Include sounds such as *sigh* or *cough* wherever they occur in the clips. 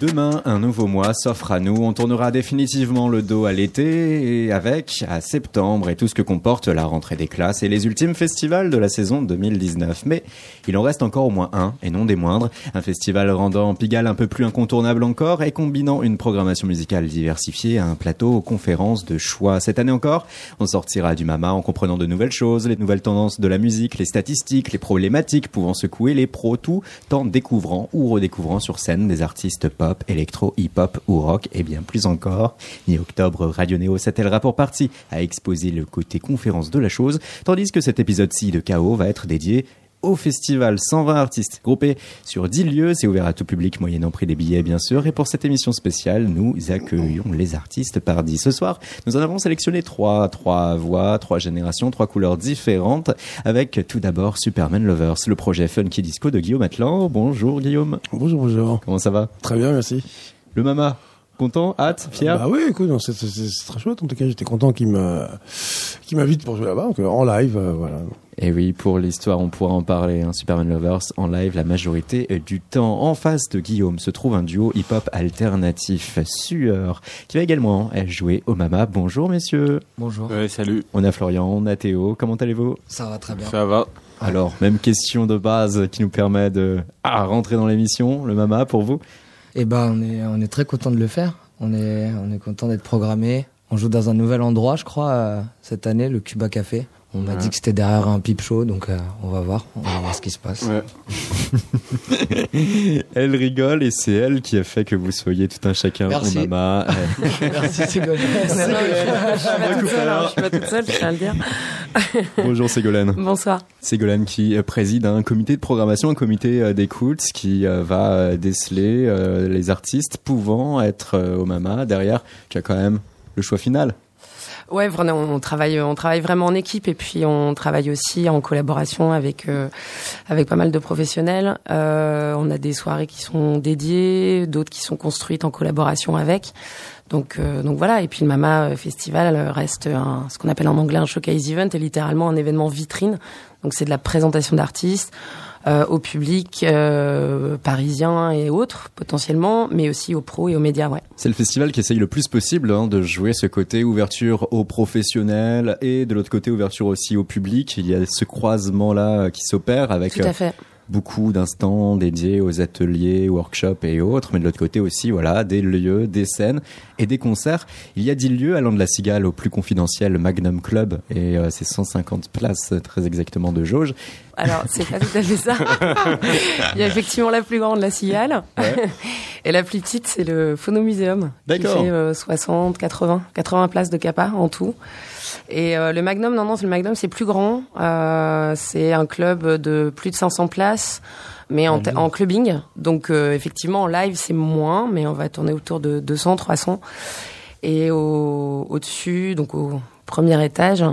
Demain, un nouveau mois s'offre à nous. On tournera définitivement le dos à l'été et avec à septembre et tout ce que comporte la rentrée des classes et les ultimes festivals de la saison 2019. Mais il en reste encore au moins un et non des moindres. Un festival rendant Pigalle un peu plus incontournable encore et combinant une programmation musicale diversifiée à un plateau conférences de choix. Cette année encore, on sortira du mama en comprenant de nouvelles choses, les nouvelles tendances de la musique, les statistiques, les problématiques pouvant secouer les pros, tout en découvrant ou redécouvrant sur scène des artistes pop électro, hip-hop ou rock et bien plus encore. Mi-octobre, Radio Néo s'attellera le rapport parti à exposer le côté conférence de la chose, tandis que cet épisode-ci de Chaos va être dédié au festival. 120 artistes groupés sur 10 lieux. C'est ouvert à tout public, moyennant prix des billets, bien sûr. Et pour cette émission spéciale, nous accueillons les artistes par 10. Ce soir, nous en avons sélectionné trois. Trois voix, trois générations, trois couleurs différentes. Avec tout d'abord Superman Lovers, le projet Funky Disco de Guillaume Atlan. Bonjour Guillaume. Bonjour, bonjour. Comment ça va? Très bien, merci. Le Mama Content Hâte Fier Bah oui, écoute, c'est très chouette. En tout cas, j'étais content qu'il m'invite pour jouer là-bas, en live, euh, voilà. Et oui, pour l'histoire, on pourra en parler. Hein, Superman Lovers en live la majorité du temps. En face de Guillaume se trouve un duo hip-hop alternatif, Sueur, qui va également jouer au Mama. Bonjour messieurs. Bonjour. Ouais, salut. On a Florian, on a Théo. Comment allez-vous? Ça va très bien. Ça va. Alors, même question de base qui nous permet de ah, rentrer dans l'émission, le Mama pour vous? Eh ben, on est, on est très content de le faire. On est, on est content d'être programmé. On joue dans un nouvel endroit, je crois, euh, cette année, le Cuba Café. On m'a dit que c'était derrière un pipe show, donc euh, on va voir, on va voir ce qui se passe. *laughs* elle rigole et c'est elle qui a fait que vous soyez tout un chacun Merci. au mama. *laughs* Merci Ségolène. je suis pas toute seule, je tiens à le dire. *laughs* Bonjour Ségolène. Bonsoir. Ségolène qui préside un comité de programmation, un comité euh, d'écoute qui euh, va déceler les artistes pouvant être au mama. Derrière, tu as quand même le choix final. Ouais, on travaille, on travaille vraiment en équipe et puis on travaille aussi en collaboration avec euh, avec pas mal de professionnels. Euh, on a des soirées qui sont dédiées, d'autres qui sont construites en collaboration avec. Donc euh, donc voilà. Et puis le Mama Festival reste un, ce qu'on appelle en anglais un showcase event, et littéralement un événement vitrine. Donc c'est de la présentation d'artistes. Euh, au public euh, parisien et autres potentiellement, mais aussi aux pros et aux médias. Ouais. C'est le festival qui essaye le plus possible hein, de jouer ce côté ouverture aux professionnels et de l'autre côté ouverture aussi au public. Il y a ce croisement là qui s'opère avec. Tout à fait beaucoup d'instants dédiés aux ateliers, workshops et autres, mais de l'autre côté aussi, voilà, des lieux, des scènes et des concerts. Il y a 10 lieux allant de la Cigale au plus confidentiel Magnum Club et euh, c'est 150 places très exactement de jauge. Alors, c'est pas tout à fait ça. *laughs* Il y a effectivement la plus grande, la Cigale. et la plus petite, c'est le Phonomuséum. D'accord. Qui fait 60, 80, 80 places de capa en tout. Et euh, le Magnum, non, non, le Magnum, c'est plus grand. Euh, c'est un club de plus de 500 places, mais en, ah en clubbing. Donc, euh, effectivement, en live, c'est moins, mais on va tourner autour de 200, 300. Et au, au-dessus, donc au premier étage,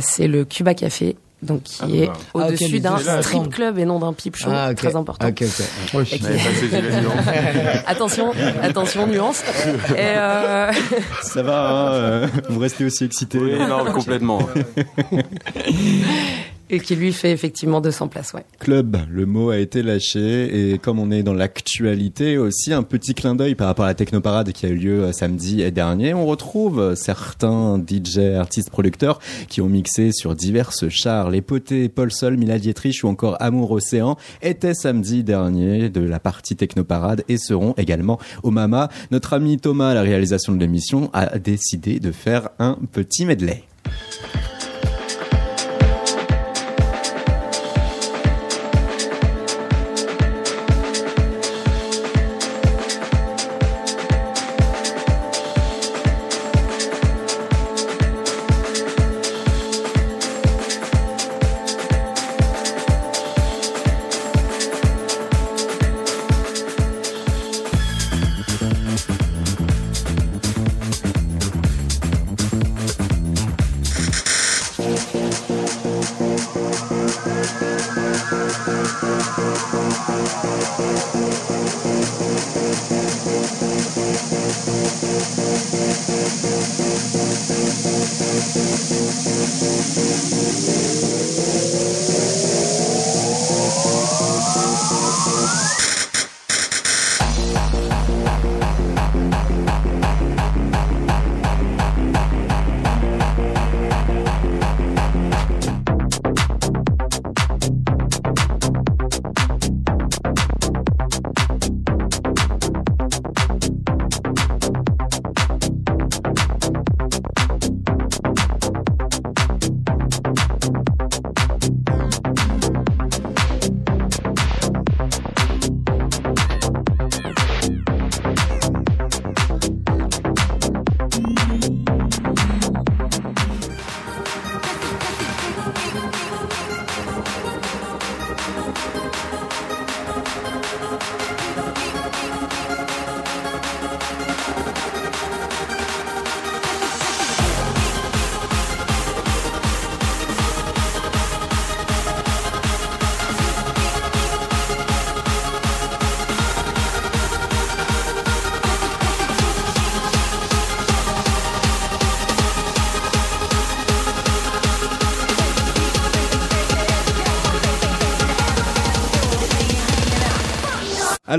c'est le Cuba Café donc qui ah, est bah. au-dessus ah, d'un strip club et non d'un pipe show, ah, très important. Okay, okay. *laughs* attention, attention, nuance. Et euh... *laughs* Ça va, hein, euh, vous restez aussi excité. Oui, non, complètement. *laughs* Et qui lui fait effectivement 200 places, ouais. Club, le mot a été lâché et comme on est dans l'actualité aussi, un petit clin d'œil par rapport à la Technoparade qui a eu lieu euh, samedi dernier. On retrouve euh, certains DJ, artistes, producteurs qui ont mixé sur diverses chars. Les potés Paul Sol, Mila Dietrich ou encore Amour Océan étaient samedi dernier de la partie Technoparade et seront également au Mama. Notre ami Thomas, à la réalisation de l'émission, a décidé de faire un petit medley.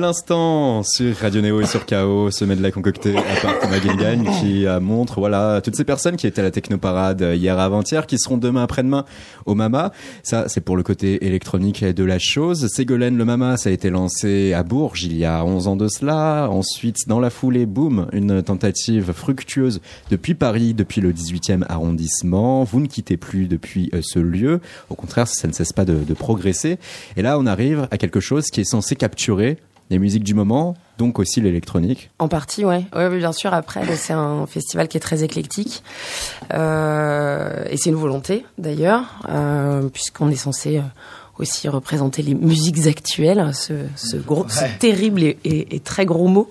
L'instant, sur Radio Néo et sur KO, ce medley concocté à part Thomas Guingagne qui euh, montre, voilà, toutes ces personnes qui étaient à la Technoparade hier avant-hier, qui seront demain après-demain au Mama. Ça, c'est pour le côté électronique de la chose. Ségolène, le Mama, ça a été lancé à Bourges il y a 11 ans de cela. Ensuite, dans la foulée, boum, une tentative fructueuse depuis Paris, depuis le 18e arrondissement. Vous ne quittez plus depuis euh, ce lieu. Au contraire, ça ne cesse pas de, de progresser. Et là, on arrive à quelque chose qui est censé capturer les musiques du moment, donc aussi l'électronique. En partie, ouais. ouais. Oui, bien sûr. Après, c'est un festival qui est très éclectique. Euh, et c'est une volonté, d'ailleurs, euh, puisqu'on est censé euh, aussi représenter les musiques actuelles, ce, ce, gros, ce terrible et, et, et, très gros mot.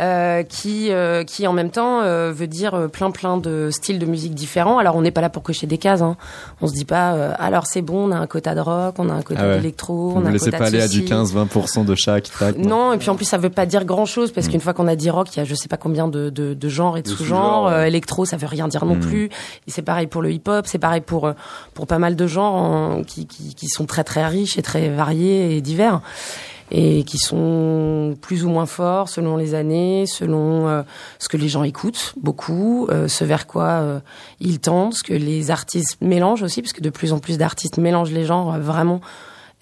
Euh, qui euh, qui en même temps euh, veut dire euh, plein plein de styles de musique différents. Alors on n'est pas là pour cocher des cases. Hein. On se dit pas euh, alors c'est bon, on a un quota de rock, on a un quota ah ouais. d'électro, on a un laissez pas aller à du 15-20% de chaque. Tac, non. non. et puis en plus ça veut pas dire grand chose parce mmh. qu'une fois qu'on a dit rock, il y a je sais pas combien de, de, de genres et de, de sous-genres. Ouais. électro, ça veut rien dire non mmh. plus. Et c'est pareil pour le hip-hop, c'est pareil pour pour pas mal de genres en, qui, qui qui sont très très riches et très variés et divers et qui sont plus ou moins forts selon les années, selon euh, ce que les gens écoutent beaucoup, euh, ce vers quoi euh, ils tendent, ce que les artistes mélangent aussi, parce que de plus en plus d'artistes mélangent les genres vraiment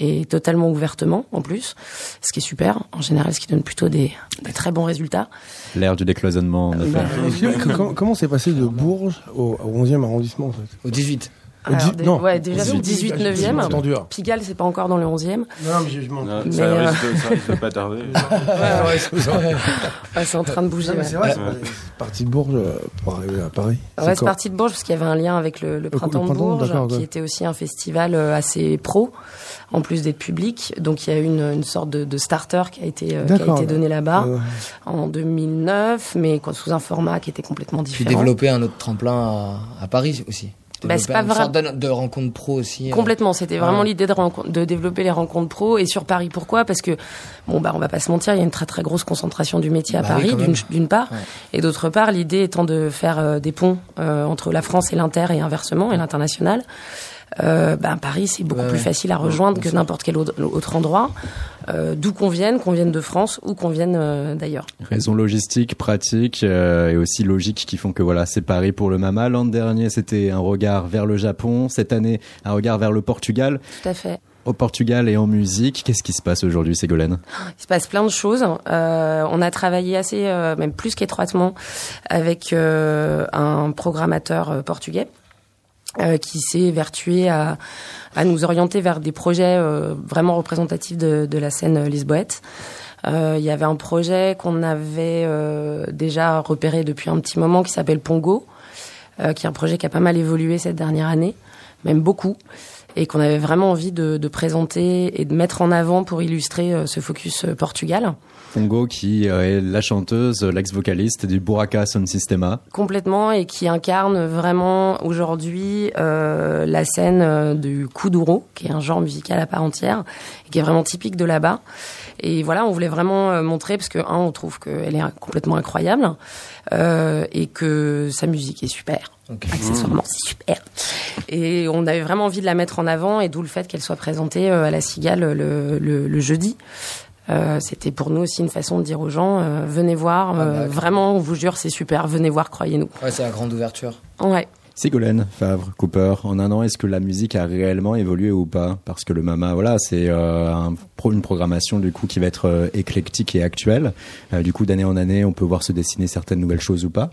et totalement ouvertement en plus, ce qui est super en général, ce qui donne plutôt des, des très bons résultats. L'ère du décloisonnement. En effet. comment, comment c'est passé de Bourges au, au 11e arrondissement en fait? Au 18 alors, dé non, ouais, déjà 18, 9e. Pigalle, c'est pas encore dans le 11e. Non, mais je m'en mais ça, euh... risque, ça risque de pas tarder. *laughs* ouais, c'est en train de bouger. C'est vrai, c'est parti de Bourges pour arriver à Paris. Ouais, c'est parti de Bourges parce qu'il y avait un lien avec le, le Printemps le de Bourges, qui était aussi un festival euh, assez pro, en plus d'être public. Donc il y a eu une, une sorte de, de starter qui a été, euh, qui a été donné là-bas en 2009, mais sous un format qui était complètement différent. Puis développer un autre tremplin à, à Paris aussi. Bah, c'est pas vrai. De, de rencontres pro aussi. Complètement. C'était vraiment l'idée de, de développer les rencontres pro et sur Paris. Pourquoi? Parce que bon bah on va pas se mentir, il y a une très très grosse concentration du métier à bah Paris oui, d'une part, ouais. et d'autre part l'idée étant de faire euh, des ponts euh, entre la France et l'Inter et inversement et l'international. Euh, bah, Paris, c'est beaucoup ouais, plus facile à rejoindre que n'importe quel autre, autre endroit, euh, d'où qu'on vienne, qu'on vienne de France ou qu'on vienne euh, d'ailleurs. Raisons logistiques, pratiques et aussi logiques qui font que voilà, c'est Paris pour le Mama. L'an dernier, c'était un regard vers le Japon. Cette année, un regard vers le Portugal. Tout à fait au Portugal et en musique. Qu'est-ce qui se passe aujourd'hui, Ségolène? Il se passe plein de choses. Euh, on a travaillé assez, euh, même plus qu'étroitement, avec euh, un programmateur portugais euh, qui s'est vertué à, à, nous orienter vers des projets euh, vraiment représentatifs de, de, la scène lisboète. Euh, il y avait un projet qu'on avait euh, déjà repéré depuis un petit moment qui s'appelle Pongo, euh, qui est un projet qui a pas mal évolué cette dernière année, même beaucoup, et qu'on avait vraiment envie de, de, présenter et de mettre en avant pour illustrer ce focus Portugal. Pongo qui est la chanteuse, l'ex-vocaliste du Buraka Sound Systema. Complètement et qui incarne vraiment aujourd'hui euh, la scène euh, du kuduro, qui est un genre musical à part entière et qui est vraiment typique de là-bas. Et voilà, on voulait vraiment euh, montrer parce que un, on trouve qu'elle est complètement incroyable euh, et que sa musique est super. Okay. Accessoirement, c'est super. Et on avait vraiment envie de la mettre en avant et d'où le fait qu'elle soit présentée à la Cigale le, le, le jeudi. Euh, c'était pour nous aussi une façon de dire aux gens euh, venez voir, ah bah, euh, vraiment, on vous jure, c'est super, venez voir, croyez-nous. Ouais, c'est la grande ouverture. Ouais. Ségolène Favre Cooper, en un an, est-ce que la musique a réellement évolué ou pas? Parce que le Mama, voilà, c'est euh, un, une programmation du coup qui va être euh, éclectique et actuelle. Euh, du coup, d'année en année, on peut voir se dessiner certaines nouvelles choses ou pas.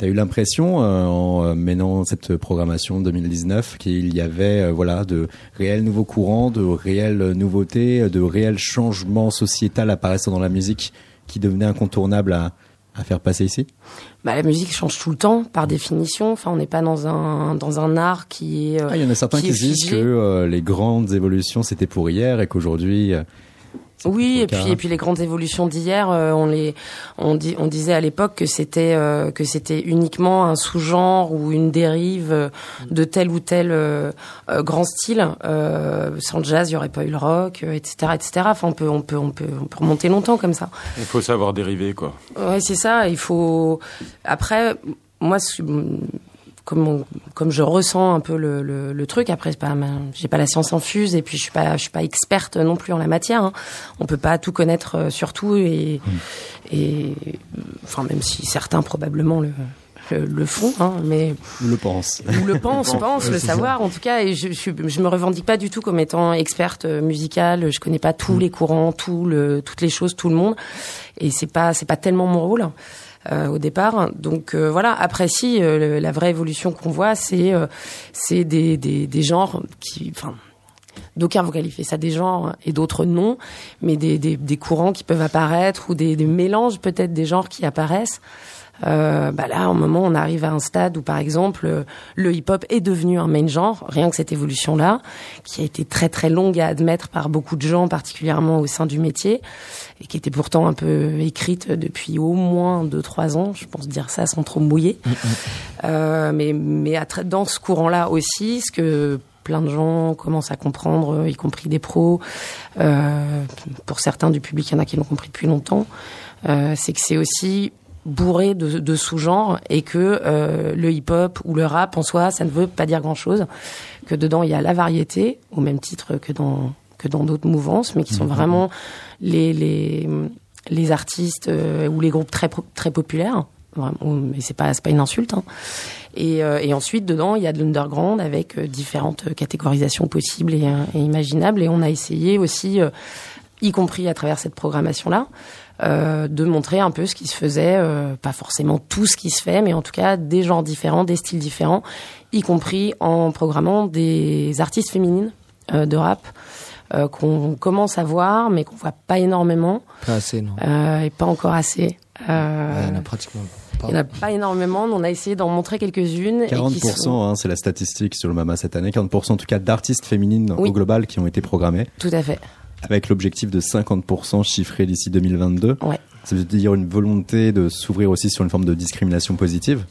T'as eu l'impression, euh, en menant cette programmation 2019, qu'il y avait euh, voilà de réels nouveaux courants, de réelles nouveautés, de réels changements sociétals apparaissant dans la musique qui devenaient incontournables à, à faire passer ici? Bah, la musique change tout le temps, par définition. Enfin, on n'est pas dans un dans un art qui est. Euh, ah, il y en a certains qui, qui disent que euh, les grandes évolutions c'était pour hier et qu'aujourd'hui euh, oui, et puis et puis les grandes évolutions d'hier, euh, on les on dit on disait à l'époque que c'était euh, que c'était uniquement un sous-genre ou une dérive euh, de tel ou tel euh, grand style. sans le jazz, il y aurait pas eu le rock, etc., etc. Enfin, on peut on peut on peut on peut remonter longtemps comme ça. Il faut savoir dériver, quoi. Ouais, c'est ça. Il faut après moi comme on- comme je ressens un peu le, le, le truc. Après, pas j'ai pas la science infuse et puis je suis pas je suis pas experte non plus en la matière. hein. On peut pas tout connaître euh, sur tout et et enfin même si certains probablement le le, le font, hein, mais le pense. ou le pense, *laughs* pense le savoir en tout cas. Et je, je, me revendique pas du tout comme étant experte euh, musicale. Je connais pas tous les courants, tout le, toutes les choses, tout le monde. Et c'est pas, c'est pas tellement mon rôle. Euh, au départ, donc euh, voilà. Après, si euh, la vraie évolution qu'on voit, c'est c'est des, des des genres qui, enfin, D'aucuns vont qualifier ça des genres et d'autres non, mais des, des, des courants qui peuvent apparaître ou des, des mélanges peut-être des genres qui apparaissent. Euh, bah là, au moment, on arrive à un stade où, par exemple, le hip-hop est devenu un main genre, rien que cette évolution-là, qui a été très très longue à admettre par beaucoup de gens, particulièrement au sein du métier, et qui était pourtant un peu écrite depuis au moins deux trois ans. Je pense dire ça sans trop mouiller. Euh, mais mais à dans ce courant-là aussi, ce que plein de gens commencent à comprendre, y compris des pros, euh, pour certains du public, il y en a qui l'ont compris depuis longtemps, euh, c'est que c'est aussi bourré de, de sous-genres et que euh, le hip-hop ou le rap en soi, ça ne veut pas dire grand-chose, que dedans il y a la variété, au même titre que dans que dans d'autres mouvances, mais qui sont vraiment les les les artistes euh, ou les groupes très très populaires. Vraiment, mais c'est pas c'est pas une insulte. Hein. Et, euh, et ensuite dedans il y a de l'underground avec euh, différentes catégorisations possibles et, et imaginables. Et on a essayé aussi, euh, y compris à travers cette programmation là, euh, de montrer un peu ce qui se faisait, euh, pas forcément tout ce qui se fait, mais en tout cas des genres différents, des styles différents, y compris en programmant des artistes féminines euh, de rap euh, qu'on commence à voir, mais qu'on voit pas énormément Pas assez, non. euh, et pas encore assez. Euh, il y en a pratiquement pas. il n'y en a pas énormément, mais on a essayé d'en montrer quelques-unes. et qui 40%, sont- hein, c'est la statistique sur le MAMA cette année. 40% en tout cas d'artistes féminines Oui. au global qui ont été programmés, Tout à fait. avec l'objectif de 50% chiffré d'ici 2022. Ouais. Ça veut dire une volonté de s'ouvrir aussi sur une forme de discrimination positive.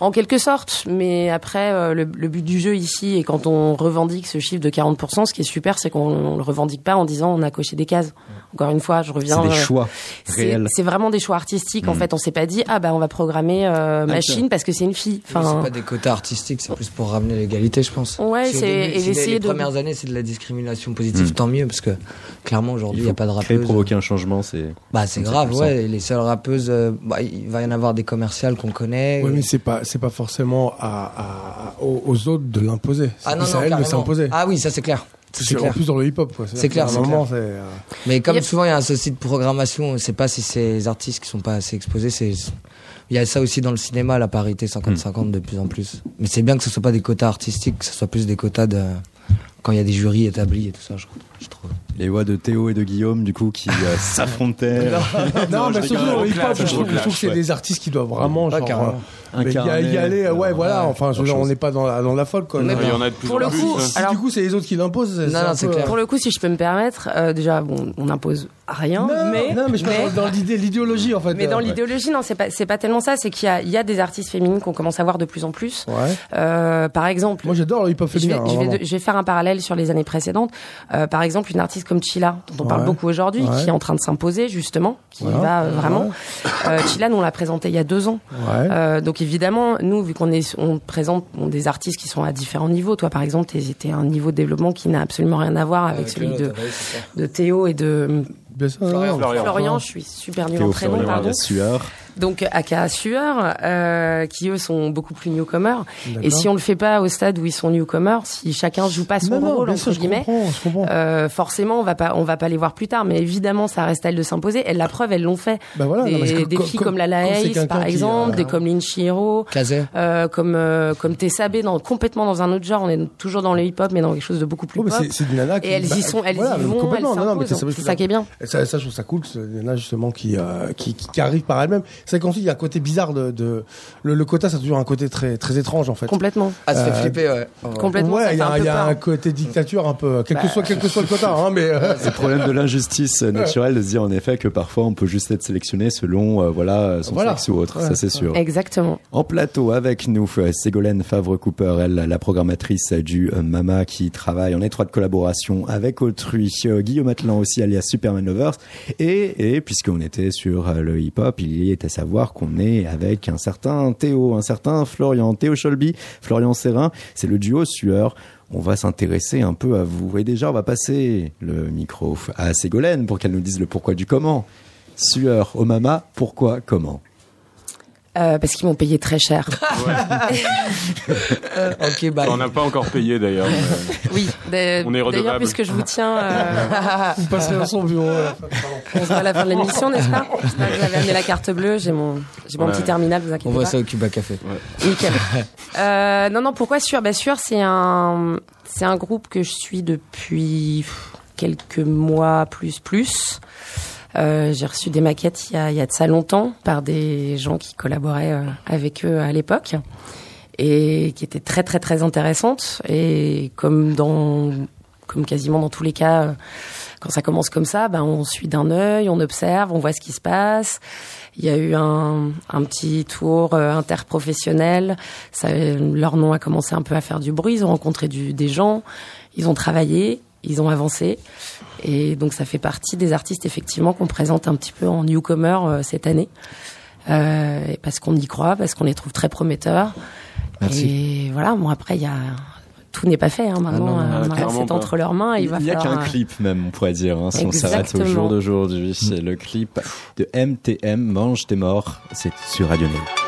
En quelque sorte, mais après, euh, le, le but du jeu ici, et quand on revendique ce chiffre de 40%, ce qui est super, c'est qu'on on le revendique pas en disant on a coché des cases. Encore une fois, je reviens. C'est des euh, choix c'est réels. c'est vraiment des choix artistiques. En Mm. fait, on s'est pas dit ah bah on va programmer euh, machine parce que c'est une fille. Enfin, c'est pas des quotas artistiques, c'est plus pour ramener l'égalité, je pense. Ouais, Si c'est- et si les- essayer les de- premières années, c'est de la discrimination positive, Mm. tant mieux, parce que clairement aujourd'hui, il n'y a pas de Créer, rappeuses. provoquer un changement, c'est. Bah, c'est grave, ouais. Les seules rappeuses, euh, bah, il va y en avoir des commerciales qu'on connaît. Oui, mais c'est pas, c'est pas forcément à, à- aux, aux autres de l'imposer. Ah C'est non, non, à elles de s'imposer. Ah oui, ça c'est clair. C'est en clair. plus dans le hip-hop. C'est clair, moment, euh, Mais comme Yep. souvent, il y a un souci de programmation, on ne sait pas si ces artistes qui sont pas assez exposés, c'est. Il y a ça aussi dans le cinéma, la parité 50-50 de plus en plus. Mais c'est bien que ce soit pas des quotas artistiques, que ce soit plus des quotas de. Quand il y a des jurys établis et tout ça, je, je trouve. Les voix de Théo et de Guillaume, du coup, qui euh, *laughs* s'affrontaient. *laughs* Non, mais je surtout trouve, gros je trouve que c'est des artistes qui doivent vraiment, Ouais, genre, euh, mais y, a- y aller, euh, ouais, voilà, Ouais, enfin, on n'est pas dans la, dans la folle, quoi. Mais Non, Il y en a de plus Pour en le plus. coup, hein. Si Alors- du coup, c'est les autres qui l'imposent. Non, non, c'est peu, clair. pour le coup, si je peux me permettre, euh, déjà, bon, on n'impose rien, Non, mais non, mais je parle dans l'idée, l'idéologie, en fait. Mais dans l'idéologie, non, c'est pas c'est pas tellement ça. C'est qu'il y a il y a des artistes féminines qu'on commence à voir de plus en plus. Ouais. Par exemple, Moi, j'adore le hip-hop je vais, féminin. je, vais, faire un parallèle sur les années précédentes. Par exemple, une artiste comme Chila, dont on parle beaucoup aujourd'hui, Ouais. qui est en train de s'imposer justement, qui Voilà. va euh, vraiment. Ouais. Euh, Chila, nous on l'a présenté il y a deux ans. Ouais. Euh, donc évidemment, nous, vu qu'on est, on présente bon, des artistes qui sont à différents niveaux. Toi, par exemple, t'es t'es à un niveau de développement qui n'a absolument rien à voir avec celui de, de Théo et de Bien sûr, Florian. Florian. Florian. Je suis super nulle en prénom, Florian, pardon. sueur. Donc aka Sueur, euh, qui eux sont beaucoup plus newcomers. Et si on le fait pas au stade où ils sont newcomers, si chacun joue pas son Non, rôle entre sûr, je guillemets, comprends, je comprends. euh, forcément on va pas on va pas les voir plus tard. Mais évidemment, ça reste à elles de s'imposer. Elles la preuve, elles l'ont fait. Bah voilà, des non, parce que des comme- filles comme- comme, Lala Ace, par qui, exemple, euh, des comme Lynn. Kazé. Euh, comme euh, comme Tessabé dans complètement dans un autre genre on est toujours dans le hip hop mais dans quelque chose de beaucoup plus Oh, pop une nana qui. et elles bah, y sont elles voilà, y vont elles s'imposent c'est ça qui est bien Et ça, ça, je trouve ça cool, c'est des nanas justement qui, euh, qui, qui, qui arrivent par elles-mêmes. C'est qu'ensuite, il y a un côté bizarre de, de le, le quota, ça a toujours un côté très, très étrange, en fait. complètement Ah, ça fait Euh, flipper, ouais. complètement ça Ouais, il y un a, y a un côté dictature un peu, quel que Bah. soit, quel que soit le quota, hein, mais, euh, *laughs* C'est le problème de l'injustice naturelle de se dire en effet que parfois on peut juste être sélectionné selon euh, voilà son Voilà. sexe ou autre, Ouais. ça c'est sûr. exactement En plateau avec nous, Ségolène Favre-Cooper, elle, la programmatrice du Mama qui travaille en étroite collaboration avec autrui, Guillaume Atlan aussi alias Superman Et, et puisqu'on était sur euh, le hip-hop, il est fait savoir qu'on est avec un certain Théo, un certain Florian, Théo Scholby, Florian Serrin. C'est le duo Sueur. On va s'intéresser un peu à vous. Et déjà, on va passer le micro à Ségolène pour qu'elle nous dise le pourquoi du comment. Sueur, au mama, pourquoi, comment? Euh, parce qu'ils m'ont payé très cher. *laughs* *laughs* ok. On n'a pas encore payé d'ailleurs. *laughs* Oui, On est d'ailleurs, puisque je vous tiens, euh, Vous passerez dans son bureau. euh, on se voit à la fin de l'émission, n'est-ce pas avez amené la carte bleue, j'ai mon, j'ai mon Ouais. petit terminal, vous On voit ça au Cuba Café. Nickel. Euh, non, non, pourquoi Sûr? Bah Sûr, c'est un, c'est un groupe que je suis depuis quelques mois plus plus. Euh, j'ai reçu des maquettes il y, a, il y a de ça longtemps par des gens qui collaboraient euh, avec eux à l'époque et qui étaient très très très intéressantes. Et comme dans comme quasiment dans tous les cas euh, quand ça commence comme ça ben on suit d'un œil on observe on voit ce qui se passe. Il y a eu un, un petit tour interprofessionnel. Ça, leur nom a commencé un peu à faire du bruit. Ils ont rencontré du, des gens. Ils ont travaillé ils ont avancé et donc ça fait partie des artistes effectivement qu'on présente un petit peu en newcomer euh, cette année euh, parce qu'on y croit parce qu'on les trouve très prometteurs Merci. et voilà, bon après il y a tout n'est pas fait hein, maintenant. Ah non, euh, maintenant, clairement c'est entre leurs mains. et Il n'y a falloir. qu'un clip même, on pourrait dire, hein, si on s'arrête au jour d'aujourd'hui. C'est le clip de MTM, Mange tes morts. C'est sur Radio Néo.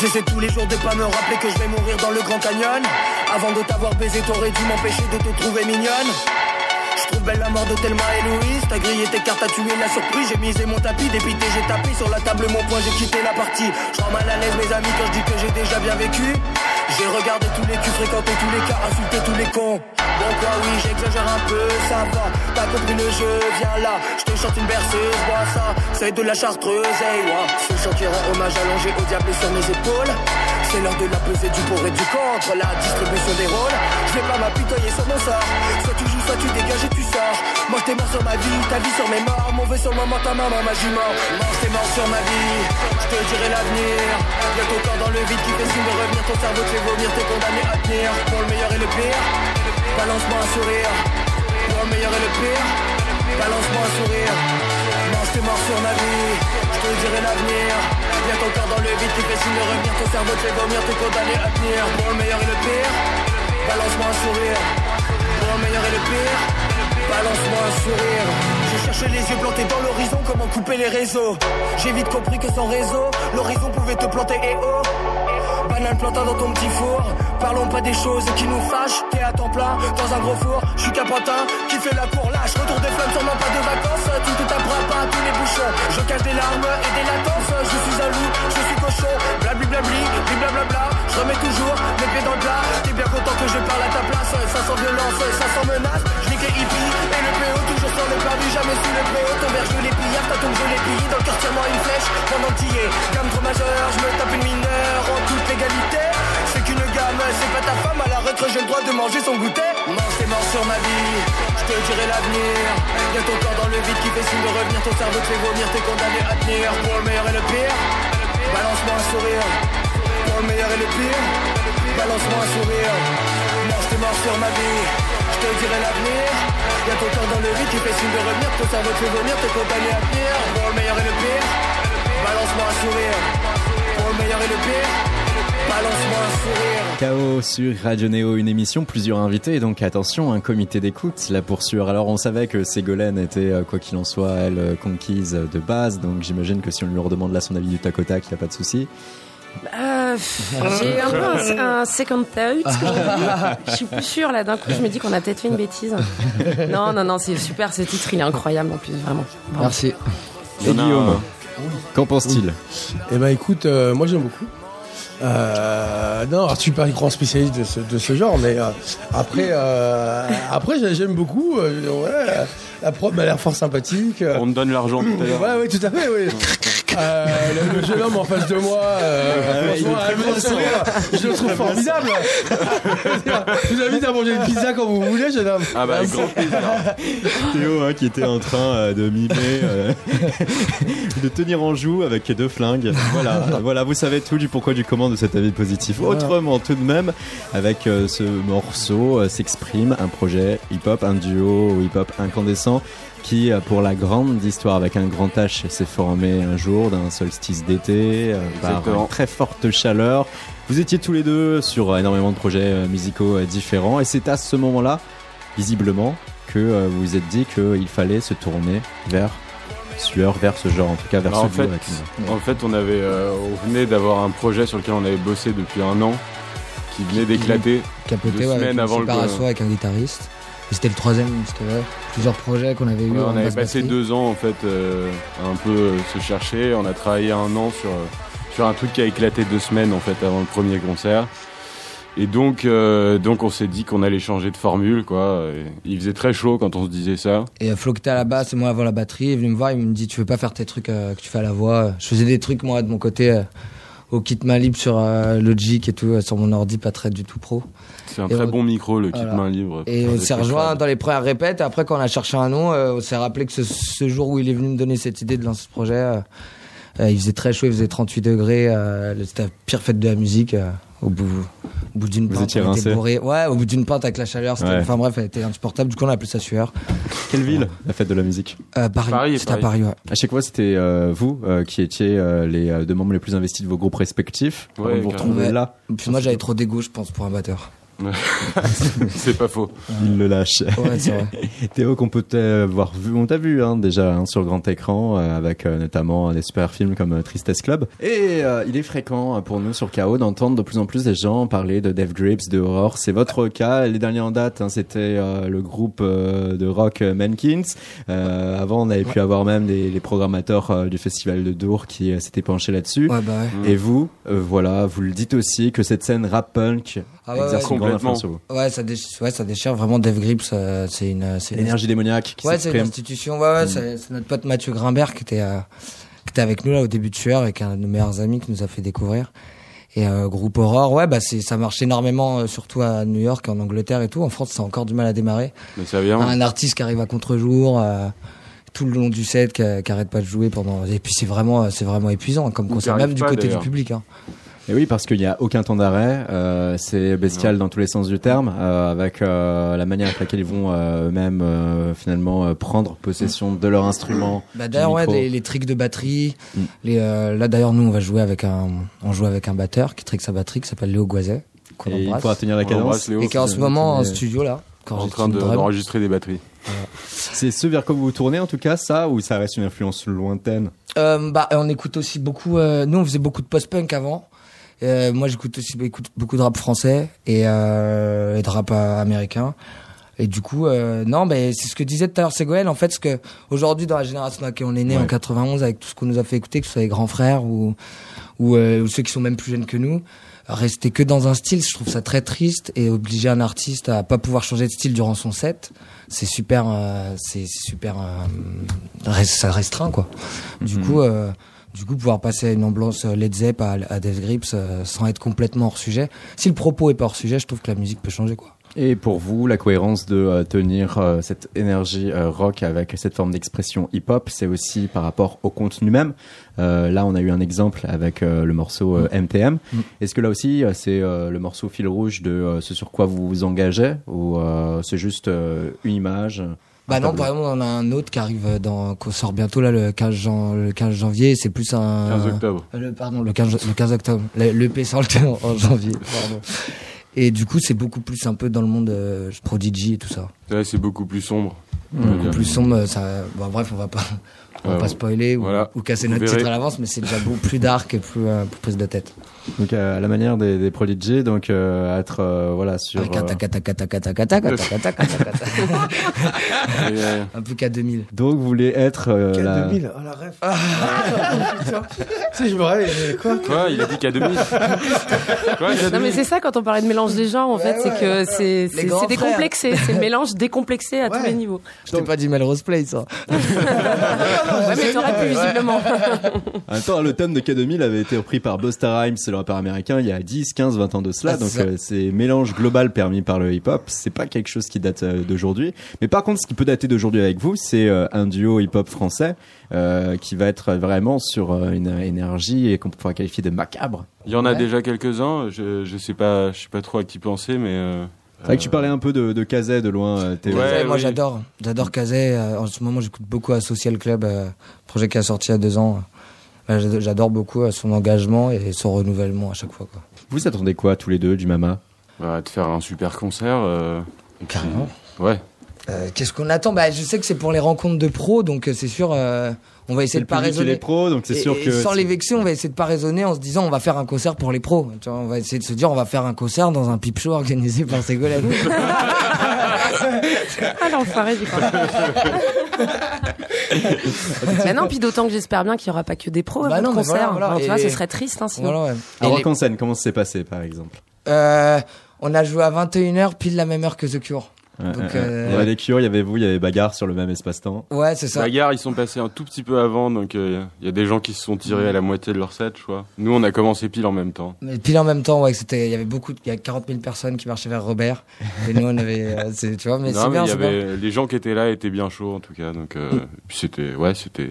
J'essaie tous les jours de pas me rappeler que je vais mourir dans le Grand Canyon. Avant de t'avoir baisé, t'aurais dû m'empêcher de te trouver mignonne. Je trouve belle la mort de Thelma et Louise. T'as grillé tes cartes, t'as tué la surprise. J'ai misé mon tapis, dépité, j'ai tapé sur la table mon point, j'ai quitté la partie. Je rends mal à l'aise mes amis quand je dis que j'ai déjà bien vécu. J'ai regardé tous les culs, fréquenté tous les cas, insulté tous les cons. Bon quoi oui, j'exagère un peu, ça va. T'as compris le jeu, viens là. Je te chante une berceuse, bois ça. C'est de la chartreuse, hey, ouais. Ce chant qui rend hommage allongé au diable sur mes épaules. C'est l'heure de la pesée du pour et du contre, la distribution des rôles. Je vais pas m'apitoyer sur mon sort. Soit tu joues, soit tu dégages et tu sors. Moi t'es mort sur ma vie, ta vie sur mes morts. Mauvais sur le moment, ta maman, ma jument. Mange tes morts sur ma vie, je te dirai l'avenir. Y'a ton corps dans le vide qui fait signe de revenir. Ton cerveau te fait vomir, t'es condamné à tenir. Pour le meilleur et le pire, balance-moi un sourire. Pour le meilleur et le pire, balance-moi un sourire. Mange tes morts sur ma vie, je te dirai l'avenir. Y'a ton corps dans le vide qui fait signe de revenir. Ton cerveau te fait vomir, t'es condamné à tenir. Pour le meilleur et le pire, balance-moi un sourire. Meilleur et le pire, balance-moi un sourire. J'ai cherché les yeux plantés dans l'horizon, comment couper les réseaux. J'ai vite compris que sans réseau, l'horizon pouvait te planter et oh. Banane plantant dans ton petit four. Parlons pas des choses qui nous fâchent. T'es à temps plein dans un gros four. Je suis capotin qui fait la cour lâche. Retour des flammes, sûrement pas de vacances. Tout te tapera pas tous les bouchons. Je cache des larmes et des latences. Je suis un loup, je suis cochon. Blablabla. Je remets toujours les pieds dans le plat. T'es bien content que je parle à ta place. Ça sent violence, ça sent menace. Je nique les hippies et le PO. Toujours sans le perdu, jamais sous le préau. Ton verre, je l'ai pillé. T'as ton je l'ai pillé. Dans le cœur, tire-moi une flèche. Pendant qu'il est gamme trop majeure. Je me tape une mineure en toute légalité. C'est qu'une gamme, c'est pas ta femme. À la retraite, j'ai le droit de manger son goûter. Mange tes morts sur ma vie. Je te dirai l'avenir. Y'a ton corps dans le vide qui fait de revenir. Ton cerveau te fait vomir. T'es condamné à tenir. Pour le meilleur et le pire. Balance-moi un sourire. Pour le meilleur et le pire. Balance-moi un sourire. Mange tes morts sur ma vie. Je te dirai l'avenir. Y'a ton corps dans le vide qui fait signe de revenir. Ton cerveau te fait vomir. T'es condamné à tenir. Pour le meilleur et le pire. Balance-moi un sourire. Pour le meilleur et le pire. Chaos sur Radio Néo, une émission, plusieurs invités, et donc attention, un comité d'écoute là pour sûr. Alors on savait que Ségolène était, euh, quoi qu'il en soit, elle, euh, conquise de base, donc j'imagine que si on lui redemande là son avis du tac au tac, il n'y a pas de souci. Euh, J'ai eu un peu un, un second thought. Je suis plus sûre là. D'un coup, je me dis qu'on a peut-être fait une bêtise. Non, non, non, c'est super. Ce titre, il est incroyable en plus, vraiment. Merci. Et Guillaume, qu'en pense-t-il? Eh ben écoute, euh, moi j'aime beaucoup. Euh, non, alors, je suis pas un grand spécialiste de ce, de ce genre, mais euh, après, euh, après j'ai- j'aime beaucoup. euh, ouais, la prod m'a l'air fort sympathique. On te donne l'argent tout à l'heure. Ouais, ouais, tout à fait, oui. Euh, le, le jeune homme en face de moi, euh, franchement, sourire, je le trouve formidable. je vous invite à manger une pizza quand vous voulez, jeune homme. Ah bah, avec grand plaisir. *laughs* Théo hein, qui était en train euh, de mimer, euh, *laughs* de tenir en joue avec deux flingues. Voilà, voilà, vous savez tout du pourquoi du comment de cet avis positif. Autrement, tout de même, avec ce morceau s'exprime un projet hip-hop, un duo hip-hop incandescent qui, euh, pour la grande histoire avec un grand H, s'est formé un jour d'un solstice d'été euh, par une très forte chaleur. Vous étiez tous les deux sur euh, énormément de projets euh, musicaux différents et c'est à ce moment-là, visiblement, que vous vous êtes dit qu'il fallait se tourner vers Sueur, vers ce genre, en tout cas vers Bah, ce en fait, avec. En fait, on avait, euh, on venait d'avoir un projet sur lequel on avait bossé depuis un an, qui venait d'éclater. Capoté, Deux ouais, avec semaines une avant le avec un guitariste. C'était le troisième, c'était ouais, plusieurs projets qu'on avait eu. Ouais, on avait passé deux ans en fait, euh, un peu euh, se chercher. On a travaillé un an sur euh, sur un truc qui a éclaté deux semaines en fait avant le premier concert. Et donc, euh, donc on s'est dit qu'on allait changer de formule, quoi. Et il faisait très chaud quand on se disait ça. Et Flo qui était à la basse et moi avant la batterie, il est venu me voir, il me dit tu veux pas faire tes trucs que tu fais à la voix? Je faisais des trucs moi de mon côté au kit main libre sur euh, Logic et tout, euh, sur mon ordi pas très du tout pro. C'est un Et très on- bon micro, le kit Voilà. main libre. Et on s'est rejoint dans les premières répètes. Et après, quand on a cherché un nom, euh, on s'est rappelé que ce, ce jour où il est venu me donner cette idée de lancer ce projet, euh, il faisait très chaud, il faisait 38 degrés. C'était la pire fête de la musique. Au bout, au bout d'une Vous pinte, on était bourré. Ouais, au bout d'une pinte avec la chaleur. c'était- Ouais. Enfin bref, elle était insupportable. Du coup, on a appelé ça sueur. Quelle ville, la fête de la musique Euh, Paris. Paris, C'était à Paris, ouais. À chaque fois, c'était euh, vous euh, qui étiez euh, les deux membres les plus investis de vos groupes respectifs. Ouais, vous Ouais. là, Puis moi, j'avais trop d'égo, je pense, pour un batteur. *laughs* C'est pas faux. il le lâche. Ouais, c'est vrai. *laughs* Théo, qu'on peut avoir vu, on t'a vu hein, déjà hein, sur grand écran, euh, avec euh, notamment des super films comme euh, Tristesse Club. Et euh, il est fréquent euh, pour nous sur KO d'entendre de plus en plus des gens parler de Death Grips, de horror. C'est votre cas. Les derniers en date, hein, c'était euh, le groupe euh, de rock euh, Mankins. Euh, avant, on avait pu avoir même des, les programmateurs euh, du festival de Dour qui euh, s'étaient penchés là-dessus. Ouais, bah ouais. Et vous, euh, voilà, vous le dites aussi que cette scène rap punk Ah ouais, ouais, complètement. Ouais, ça déchire, ouais, ça déchire vraiment Dave Grips. euh, c'est une, c'est une- L'énergie démoniaque qui Ouais, c'est une s'exprime. institution. Ouais, ouais, Mm. c'est c'est notre pote Mathieu Grimbert qui était, euh, qui était avec nous là au début de Sueur et qui est un de nos meilleurs amis qui nous a fait découvrir. Et euh, groupe Aurore, ouais, bah c'est ça marche énormément, euh, surtout à New York et en Angleterre et tout. En France, ça a encore du mal à démarrer. Mais ça vient. Un artiste qui arrive à contre-jour. euh, tout le long du set qui, qui arrête pas de jouer pendant et puis c'est vraiment c'est vraiment épuisant hein, comme concert même du côté du public hein. Et oui, parce qu'il n'y a aucun temps d'arrêt. euh, c'est bestial dans tous les sens du terme, euh, avec euh, la manière avec laquelle ils vont euh, même euh, finalement euh, prendre possession de leur instrument. Bah d'ailleurs ouais les, les tricks de batterie, Mm. les euh, là d'ailleurs nous on va jouer avec un on joue avec un batteur qui trick sa batterie qui s'appelle Léo Guazet qu'on Et il embrasse faudra tenir la cadence. Léo. et qui est en ce moment en studio là quand en train de- d'enregistrer des batteries. C'est ce vers quoi vous vous tournez en tout cas, ça, ou ça reste une influence lointaine? Euh, bah, on écoute aussi beaucoup. euh, nous, on faisait beaucoup de post-punk avant. Euh, moi, j'écoute aussi beaucoup de rap français et, euh, et de rap euh, américain. Et du coup, euh, non, mais c'est ce que disait tout à l'heure Ségolène. En fait, ce que aujourd'hui, dans la génération dans laquelle on est né Ouais. en 91, avec tout ce qu'on nous a fait écouter, que ce soit les grands frères ou ou, euh, ou ceux qui sont même plus jeunes que nous, rester que dans un style, je trouve ça très triste et obliger un artiste à pas pouvoir changer de style durant son set, c'est super, euh, c'est super, ça restreint quoi. Du Mhm. coup, du coup, pouvoir passer à une ambiance euh, Led Zepp à, à Death Grips euh, sans être complètement hors sujet. Si le propos est pas hors sujet, je trouve que la musique peut changer quoi. Et pour vous, la cohérence de euh, tenir euh, cette énergie euh, rock avec cette forme d'expression hip-hop, c'est aussi par rapport au contenu même. Là, on a eu un exemple avec le morceau MTM. Mm. Est-ce que là aussi, c'est le morceau fil rouge de ce sur quoi vous vous engagez ou c'est juste une image? Bah non, par exemple, on a un autre qui arrive dans, qu'on sort bientôt là le 15, jan- le 15 janvier. C'est plus un 15 octobre. Euh, Le, pardon, le 15, le 15 octobre. Le- L'EP sort le 15 en janvier. Pardon. Et du coup, c'est beaucoup plus un peu dans le monde euh, Prodigy et tout ça. Ouais, c'est beaucoup plus sombre. dire. Plus sombre, euh, ça. Bon, bref, on va pas, on va Ouais, pas spoiler ou, Voilà. ou casser Vous notre verrez. titre à l'avance, mais c'est déjà beaucoup plus dark et plus, euh, plus prise de tête donc euh, à la manière des, des prodigies, donc euh, être euh, voilà sur. Un peu K2000. Donc vous voulez être. K2000, oh la ref. Ah, *laughs* si je me quoi Quoi Il a dit K2000. *laughs* quoi, Non mais c'est ça quand on parlait de mélange des genres en fait, c'est que c'est c'est décomplexé, c'est le mélange décomplexé à tous les niveaux. Je t'ai pas dit Melrose Place ça. *laughs* ouais mais t'aurais pu visiblement. Attends, le thème de K2000 avait été repris par Busta Rhymes c'est le rappeur américain, il y a 10, 15, 20 ans de cela. Ah, donc euh, c'est mélange global permis par le hip-hop. C'est pas quelque chose qui date euh, d'aujourd'hui. Mais par contre, ce qui peut dater d'aujourd'hui avec vous, c'est euh, un duo hip-hop français euh, qui va être vraiment sur euh, une énergie et qu'on pourrait qualifier de macabre. Il y en a Ouais. déjà quelques-uns. Je, je sais pas, je sais pas trop à qui penser, mais. euh, C'est vrai que tu parlais un peu de, de Kazay de loin, Théo. Ouais, moi oui. j'adore, j'adore Kazay. En ce moment, j'écoute beaucoup à Social Club, projet qui a sorti il y a deux ans. J'ad- j'adore beaucoup euh, son engagement et son renouvellement à chaque fois. Quoi. Vous attendez quoi tous les deux du Mama? Bah, de faire un super concert. euh, puis- Carrément. Ouais. Euh, Qu'est-ce qu'on attend? Bah, Je sais que c'est pour les rencontres de pros, donc euh, c'est sûr, euh, on va essayer de pas raisonner. les pros, donc c'est sûr et que sans les vexer, on va essayer de pas raisonner en se disant on va faire un concert pour les pros. Tu vois, on va essayer de se dire on va faire un concert dans un pipe show organisé par Ségolène. *laughs* *laughs* Ah, l'enfoiré, j'y crois. Mais non, puis d'autant que j'espère bien qu'il y aura pas que des pros Bah à non, concert. voilà, voilà. Enfin, tu vois, Et- ce serait triste, hein, sinon. voilà, ouais. En scène, comment ça s'est passé par exemple? Euh, on a joué à 21h, pile la même heure que The Cure. Ouais, Donc, ouais, ouais. euh, Il y avait Cure, il y avait vous, il y avait Bagarre sur le même espace-temps. Ouais, c'est ça. Bagarre, ils sont passés un tout petit peu avant, donc euh, il y a des gens qui se sont tirés à la moitié de leur set, je crois. Nous, on a commencé pile en même temps. Mais pile en même temps, ouais, c'était, il y avait beaucoup, il y a 40 000 personnes qui marchaient vers Robert. Et nous, on avait, *laughs* euh, tu vois, mais c'est bien, il y bien. avait les gens qui étaient là étaient bien chauds en tout cas, donc euh, puis c'était ouais, c'était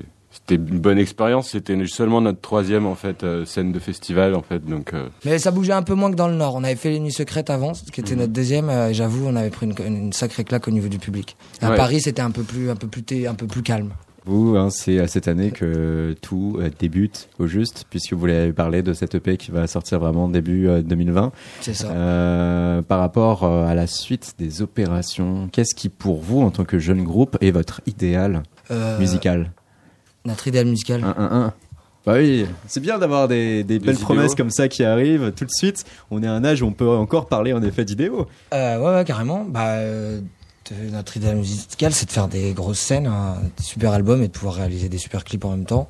c'était une bonne expérience. C'était seulement notre troisième en fait euh, scène de festival en fait, donc euh, Mais ça bougeait un peu moins que dans le Nord. On avait fait les Nuits Secrètes avant, qui était Mhm. notre deuxième. euh, et j'avoue, on avait pris une, une sacrée claque au niveau du public. À Ouais. Paris, c'était un peu plus, un peu plus, un peu plus calme. Vous, hein, c'est à cette année que tout euh, débute au juste, puisque vous l'avez parlé de cette EP qui va sortir vraiment début euh, 2020. C'est ça. Euh, par rapport à la suite des opérations, qu'est-ce qui pour vous, en tant que jeune groupe, est votre idéal Euh, musical? Notre idéal musical. Un, un, un. Bah oui, c'est bien d'avoir des, des belles idéaux. promesses comme ça qui arrivent tout de suite. On est à un âge où on peut encore parler en effet d'idéaux. Euh, ouais, ouais, carrément. Bah, euh, notre idéal musical, c'est de faire des grosses scènes, un, des super albums et de pouvoir réaliser des super clips en même temps.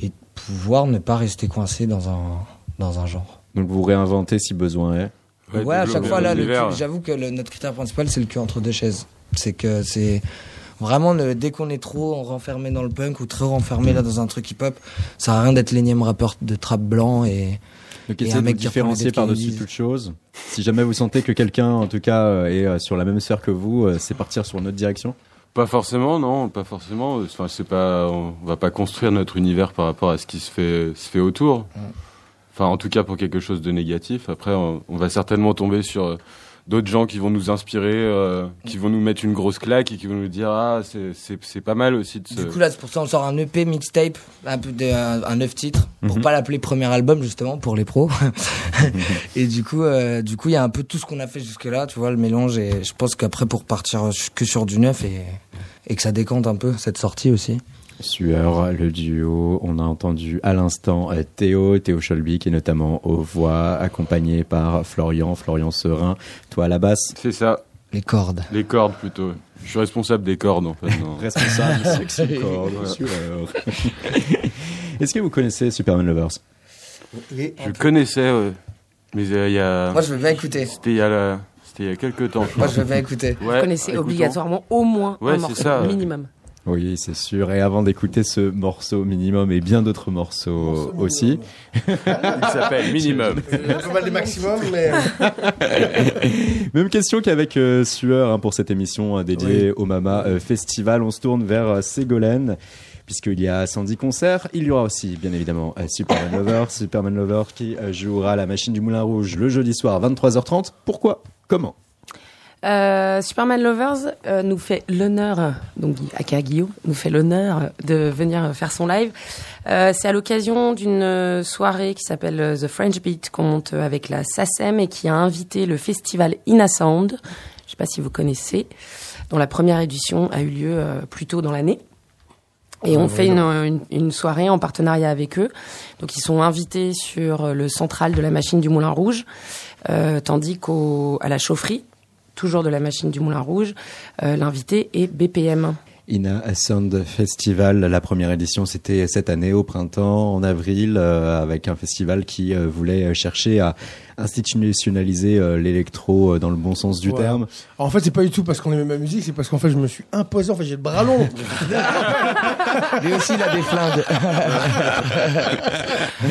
Et de pouvoir ne pas rester coincé dans un, dans un genre. Donc vous réinventez si besoin est. Ouais, à chaque fois, là, l'univers. cul- j'avoue que le- notre critère principal, c'est le cul entre deux chaises. C'est que c'est vraiment, le- dès qu'on est trop renfermé dans le punk ou trop renfermé là dans un truc hip-hop, ça sert à rien d'être l'énième rappeur de trap blanc et Donc essayez un de vous différencier par-dessus toute chose. Si jamais vous sentez que quelqu'un, en tout cas, euh, est euh, sur la même sphère que vous, euh, c'est partir sur une autre direction. pas forcément, non, pas forcément. Enfin, c'est pas, on va pas construire notre univers par rapport à ce qui se fait se fait autour. Enfin, en tout cas pour quelque chose de négatif. Après, on, on va certainement tomber sur d'autres gens qui vont nous inspirer, euh, qui vont nous mettre une grosse claque et qui vont nous dire ah c'est c'est c'est pas mal aussi de se. Du coup, là, c'est pour ça qu'on sort un EP mixtape, un peu de, un, titres, pour Mhm. pas l'appeler premier album, justement, pour les pros. *laughs* et du coup, euh, du coup, il y a un peu tout ce qu'on a fait jusque-là, tu vois, le mélange. Et je pense qu'après, pour partir que sur du neuf et, et que ça décante un peu, cette sortie aussi. Sueur, le duo, on a entendu à l'instant euh, Théo, Théo Scholby, qui est notamment aux voix, accompagné par Florian, Florian Serein, toi à la basse? C'est ça, Les cordes. les cordes plutôt. Je suis responsable des cordes en fait. non. *laughs* Responsable, Voilà. *laughs* Sueur. *laughs* Est-ce que vous connaissez Superman Lovers? Je connaissais, ouais. mais euh, il y a. Moi, je veux bien écouter. C'était il y a la- C'était il y a quelques temps. Moi, je bien écouter. Ouais, Vous connaissez écoutons. obligatoirement au moins Ouais, un morceau ça, minimum. Oui, c'est sûr. Et avant d'écouter ce morceau minimum et bien d'autres morceaux aussi, Il s'appelle Minimum. *laughs* pas mal des maximums, mais. *laughs* Même question qu'avec euh, Sueur hein, pour cette émission euh, dédiée au Mama euh, Festival. On se tourne vers euh, Ségolène. Puisqu'il y a 110 concerts, il y aura aussi, bien évidemment, euh, Superman *laughs* Lover. Superman Lover qui euh, jouera à la machine du Moulin Rouge le jeudi soir 23h30. Pourquoi? Comment? Euh, Superman Lovers euh, nous fait l'honneur, donc aka Guillaume, nous fait l'honneur de venir faire son live. Euh, c'est à l'occasion d'une euh, soirée qui s'appelle euh, The French Beat qu'on monte avec la SACEM et qui a invité le festival Ina Sound. Je sais pas si vous connaissez, dont la première édition a eu lieu euh, plus tôt dans l'année. Et on fait une, une, une soirée en partenariat avec eux. Donc ils sont invités sur le central de la machine du Moulin Rouge, euh, tandis qu'à la chaufferie, toujours de la machine du Moulin Rouge, euh, l'invité est BPM. Ina Sound Festival, la première édition, c'était cette année au printemps, en avril, euh, avec un festival qui euh, voulait chercher à institutionnaliser euh, l'électro euh, dans le bon sens du terme. En fait, c'est pas du tout parce qu'on aimait ma musique, c'est parce qu'en fait, je me suis imposé. En fait, j'ai le bras long. *laughs* Lui aussi, il a des flingues. *laughs*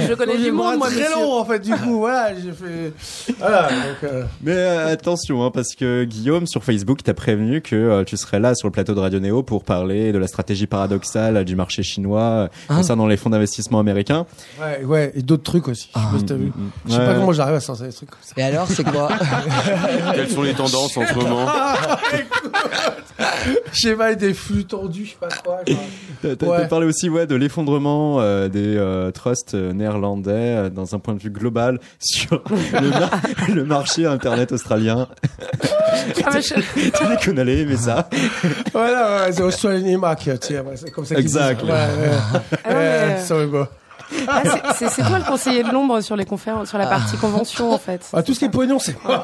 Je connais du monde, moi, très monsieur. long, en fait. Du coup, voilà, j'ai fait. Voilà, donc. euh, Mais euh, attention, hein, parce que Guillaume sur Facebook t'a prévenu que euh, tu serais là sur le plateau de Radio Néo pour parler de la stratégie paradoxale du marché chinois Ah. concernant les fonds d'investissement américains. Ouais, ouais, et d'autres trucs aussi. Je sais pas si t'as vu. Je sais Ouais. pas comment j'arrive à sortir des trucs comme ça. Et alors, c'est quoi *laughs* Quelles sont les tendances en ce moment Je sais pas, des flux tendus, je sais pas quoi. T'as Ouais. parlé aussi ouais, de l'effondrement euh, des euh, trusts euh, néerlandais euh, dans un point de vue global *laughs* sur le, mar- *laughs* le marché internet australien. *laughs* Ah, mais je- dit qu'on allait aimer ça. Voilà, ouais, c'est Australian EMAC, tu sais, c'est comme ça qu'ils Exact. Ouais, ouais. Ah sorry, bro. ah, c'est- toi le conseiller de l'ombre sur les conférences, sur la partie convention, en fait. Ah, tout ce qui est pognon, c'est moi.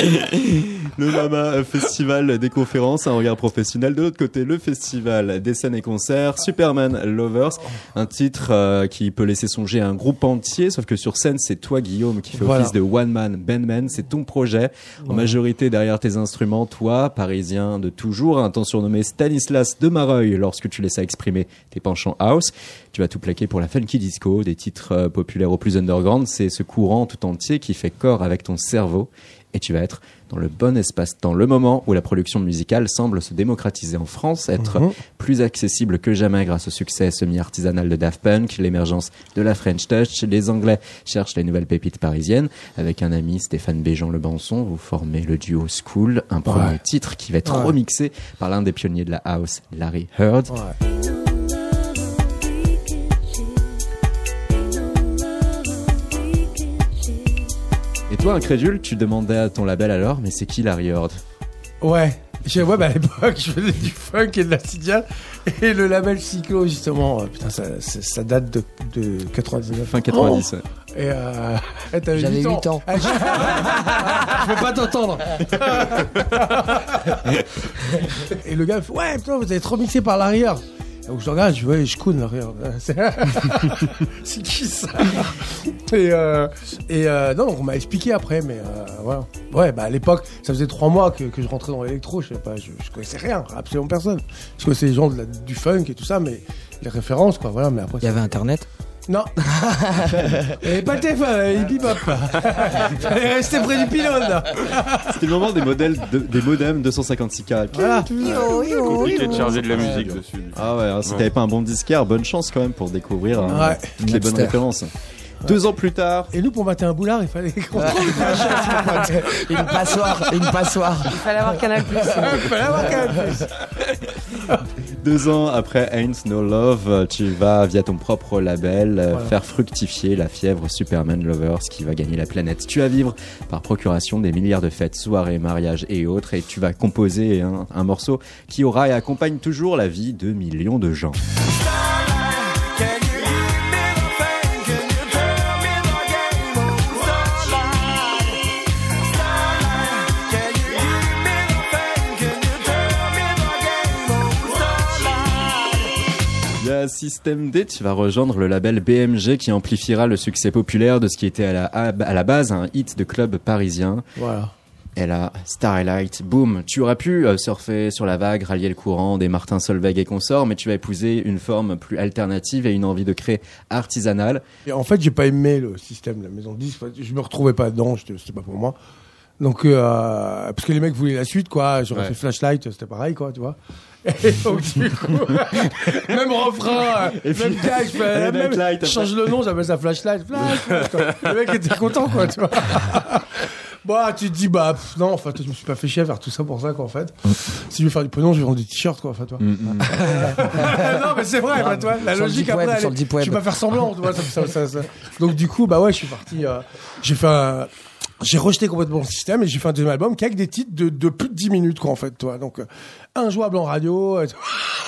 Le Mama Festival des conférences, un regard professionnel. De l'autre côté, le festival des scènes et concerts, Superman Lovers, un titre euh, qui peut laisser songer à un groupe entier, sauf que sur scène, c'est toi, Guillaume, qui fait Voilà. office de one man bandman. C'est ton projet. En majorité derrière tes instruments, toi, parisien de toujours, un temps surnommé Stanislas de Mareuil, lorsque tu laisses à exprimer tes penchants house. Tu vas tout plaquer pour la funky disco, des titres euh, populaires au plus underground. C'est ce courant tout entier qui fait corps avec ton cerveau et tu vas être dans le bon espace-temps, le moment où la production musicale semble se démocratiser en France, être Mhm. plus accessible que jamais grâce au succès semi-artisanal de Daft Punk, l'émergence de la French Touch. Les Anglais cherchent les nouvelles pépites parisiennes. Avec un ami, Stéphane Béjean Le Banson, vous formez le duo School, un premier Ouais. titre qui va être Ouais. remixé par l'un des pionniers de la house, Larry Heard. Ouais. Et toi, incrédule, tu demandais à ton label alors, mais c'est qui Larry Heard Ouais. Je, ouais, bah à l'époque, *laughs* je faisais du funk et de la Cydia. Et le label Cyclo, justement, euh, putain, ça, ça, ça date de, de 99. Fin 90. ouais. Et euh, *laughs* t'avais J'avais 8 ans. 8 ans. Ah, *laughs* je... je peux pas t'entendre. et le gars Ouais, putain, vous avez trop mixé par l'arrière. Donc je regarde, je dis Ouais, je coule l'arrière. C'est *laughs* c'est qui ça? Et, euh, et euh, non, on m'a expliqué après, mais euh, voilà. Ouais, bah à l'époque, ça faisait trois mois que, que je rentrais dans l'électro, je sais pas, je, je connaissais rien, absolument personne. Je connaissais les gens de la- du funk et tout ça, mais les références, quoi, voilà, mais après. Il y avait Internet? Non. *laughs* Et pas le téléphone, il bip hop. Fallait *laughs* rester près du pylône. là. C'était le moment des modèles, de- des modems 256K. Voilà. Compliqué de charger de la musique dessus. Ah ouais, alors, si Ouais. t'avais pas un bon disquaire, bonne chance quand même pour découvrir hein, Ouais. toutes les bonnes Napster. références. Deux ans plus tard, Et nous, pour mater un boulard, il fallait qu'on trouve *laughs* une. Une passoire, une passoire. Il fallait avoir Canal+. *laughs* Il fallait avoir même plus. deux ans après Ain't No Love, tu vas via ton propre label euh, Voilà. faire fructifier la fièvre Superman Lovers qui va gagner la planète. Tu vas vivre par procuration des milliards de fêtes, soirées, mariages et autres et tu vas composer un, un morceau qui aura et accompagne toujours la vie de millions de gens. Il y a System D, tu vas rejoindre le label BMG qui amplifiera le succès populaire de ce qui était à la, à la base un hit de club parisien. Voilà. Et là, Starlight, boum, tu aurais pu euh, surfer sur la vague, rallier le courant des Martin Solveig et consorts, mais tu vas épouser une forme plus alternative et une envie de créer artisanale. Et en fait, j'ai pas aimé le système de la maison de disques. Je me retrouvais pas dedans, c'était pas pour moi. Donc, euh, parce que les mecs voulaient la suite, quoi. J'aurais Ouais. fait Flashlight, c'était pareil, quoi, tu vois. Et donc, du coup, *laughs* même refrain, Et même gag, je fais, Allez, même- je change le nom, j'appelle ça Flashlight. Flashlight, quoi. Le mec était content, quoi, tu vois. *laughs* Bah, tu te dis, bah, pff, non, en fait, je me suis pas fait chier à faire tout ça pour ça, quoi, en fait. Si je veux faire du pognon, je vais vendre des t-shirts, quoi, en fait, toi. Mm, *laughs* mm. non, mais c'est vrai, bah, toi, la Sur logique deep web, après, elle je vais pas faire semblant, tu vois, ça, ça, ça, ça. Donc, du coup, bah ouais, je suis parti, euh, j'ai fait un, j'ai rejeté complètement le système et j'ai fait un deuxième album qui avec des titres de, de plus de 10 minutes, quoi, en fait, toi. Donc, euh, injouable en radio. euh,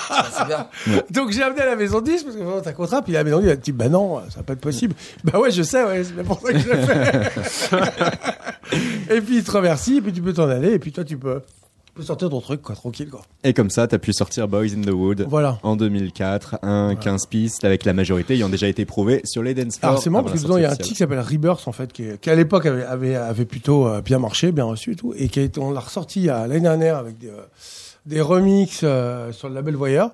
vois. C'est bien. Donc, j'ai amené à la maison 10 parce que vraiment, t'as un contrat, puis la maison 10, elle a dit, bah non, ça va pas être possible. bah ouais, je sais, ouais, c'est bien pour ça que je l'ai fait. *laughs* et puis, il te remercie, et puis tu peux t'en aller, et puis toi, tu peux, Tu peux sortir ton truc, quoi, tranquille, quoi. Et comme ça, t'as pu sortir Boys in the Wood Voilà. en 2004, un 15 pistes avec la majorité ayant déjà été prouvée sur les dance floors. Alors c'est marrant avant parce que dedans il y a un titre qui s'appelle Rebirth en fait qui, à l'époque avait, avait, avait plutôt euh, bien marché, bien reçu et tout, et qui a été, on l'a ressorti euh, l'année dernière avec des, euh, des remixes euh, sur le label Voyeur.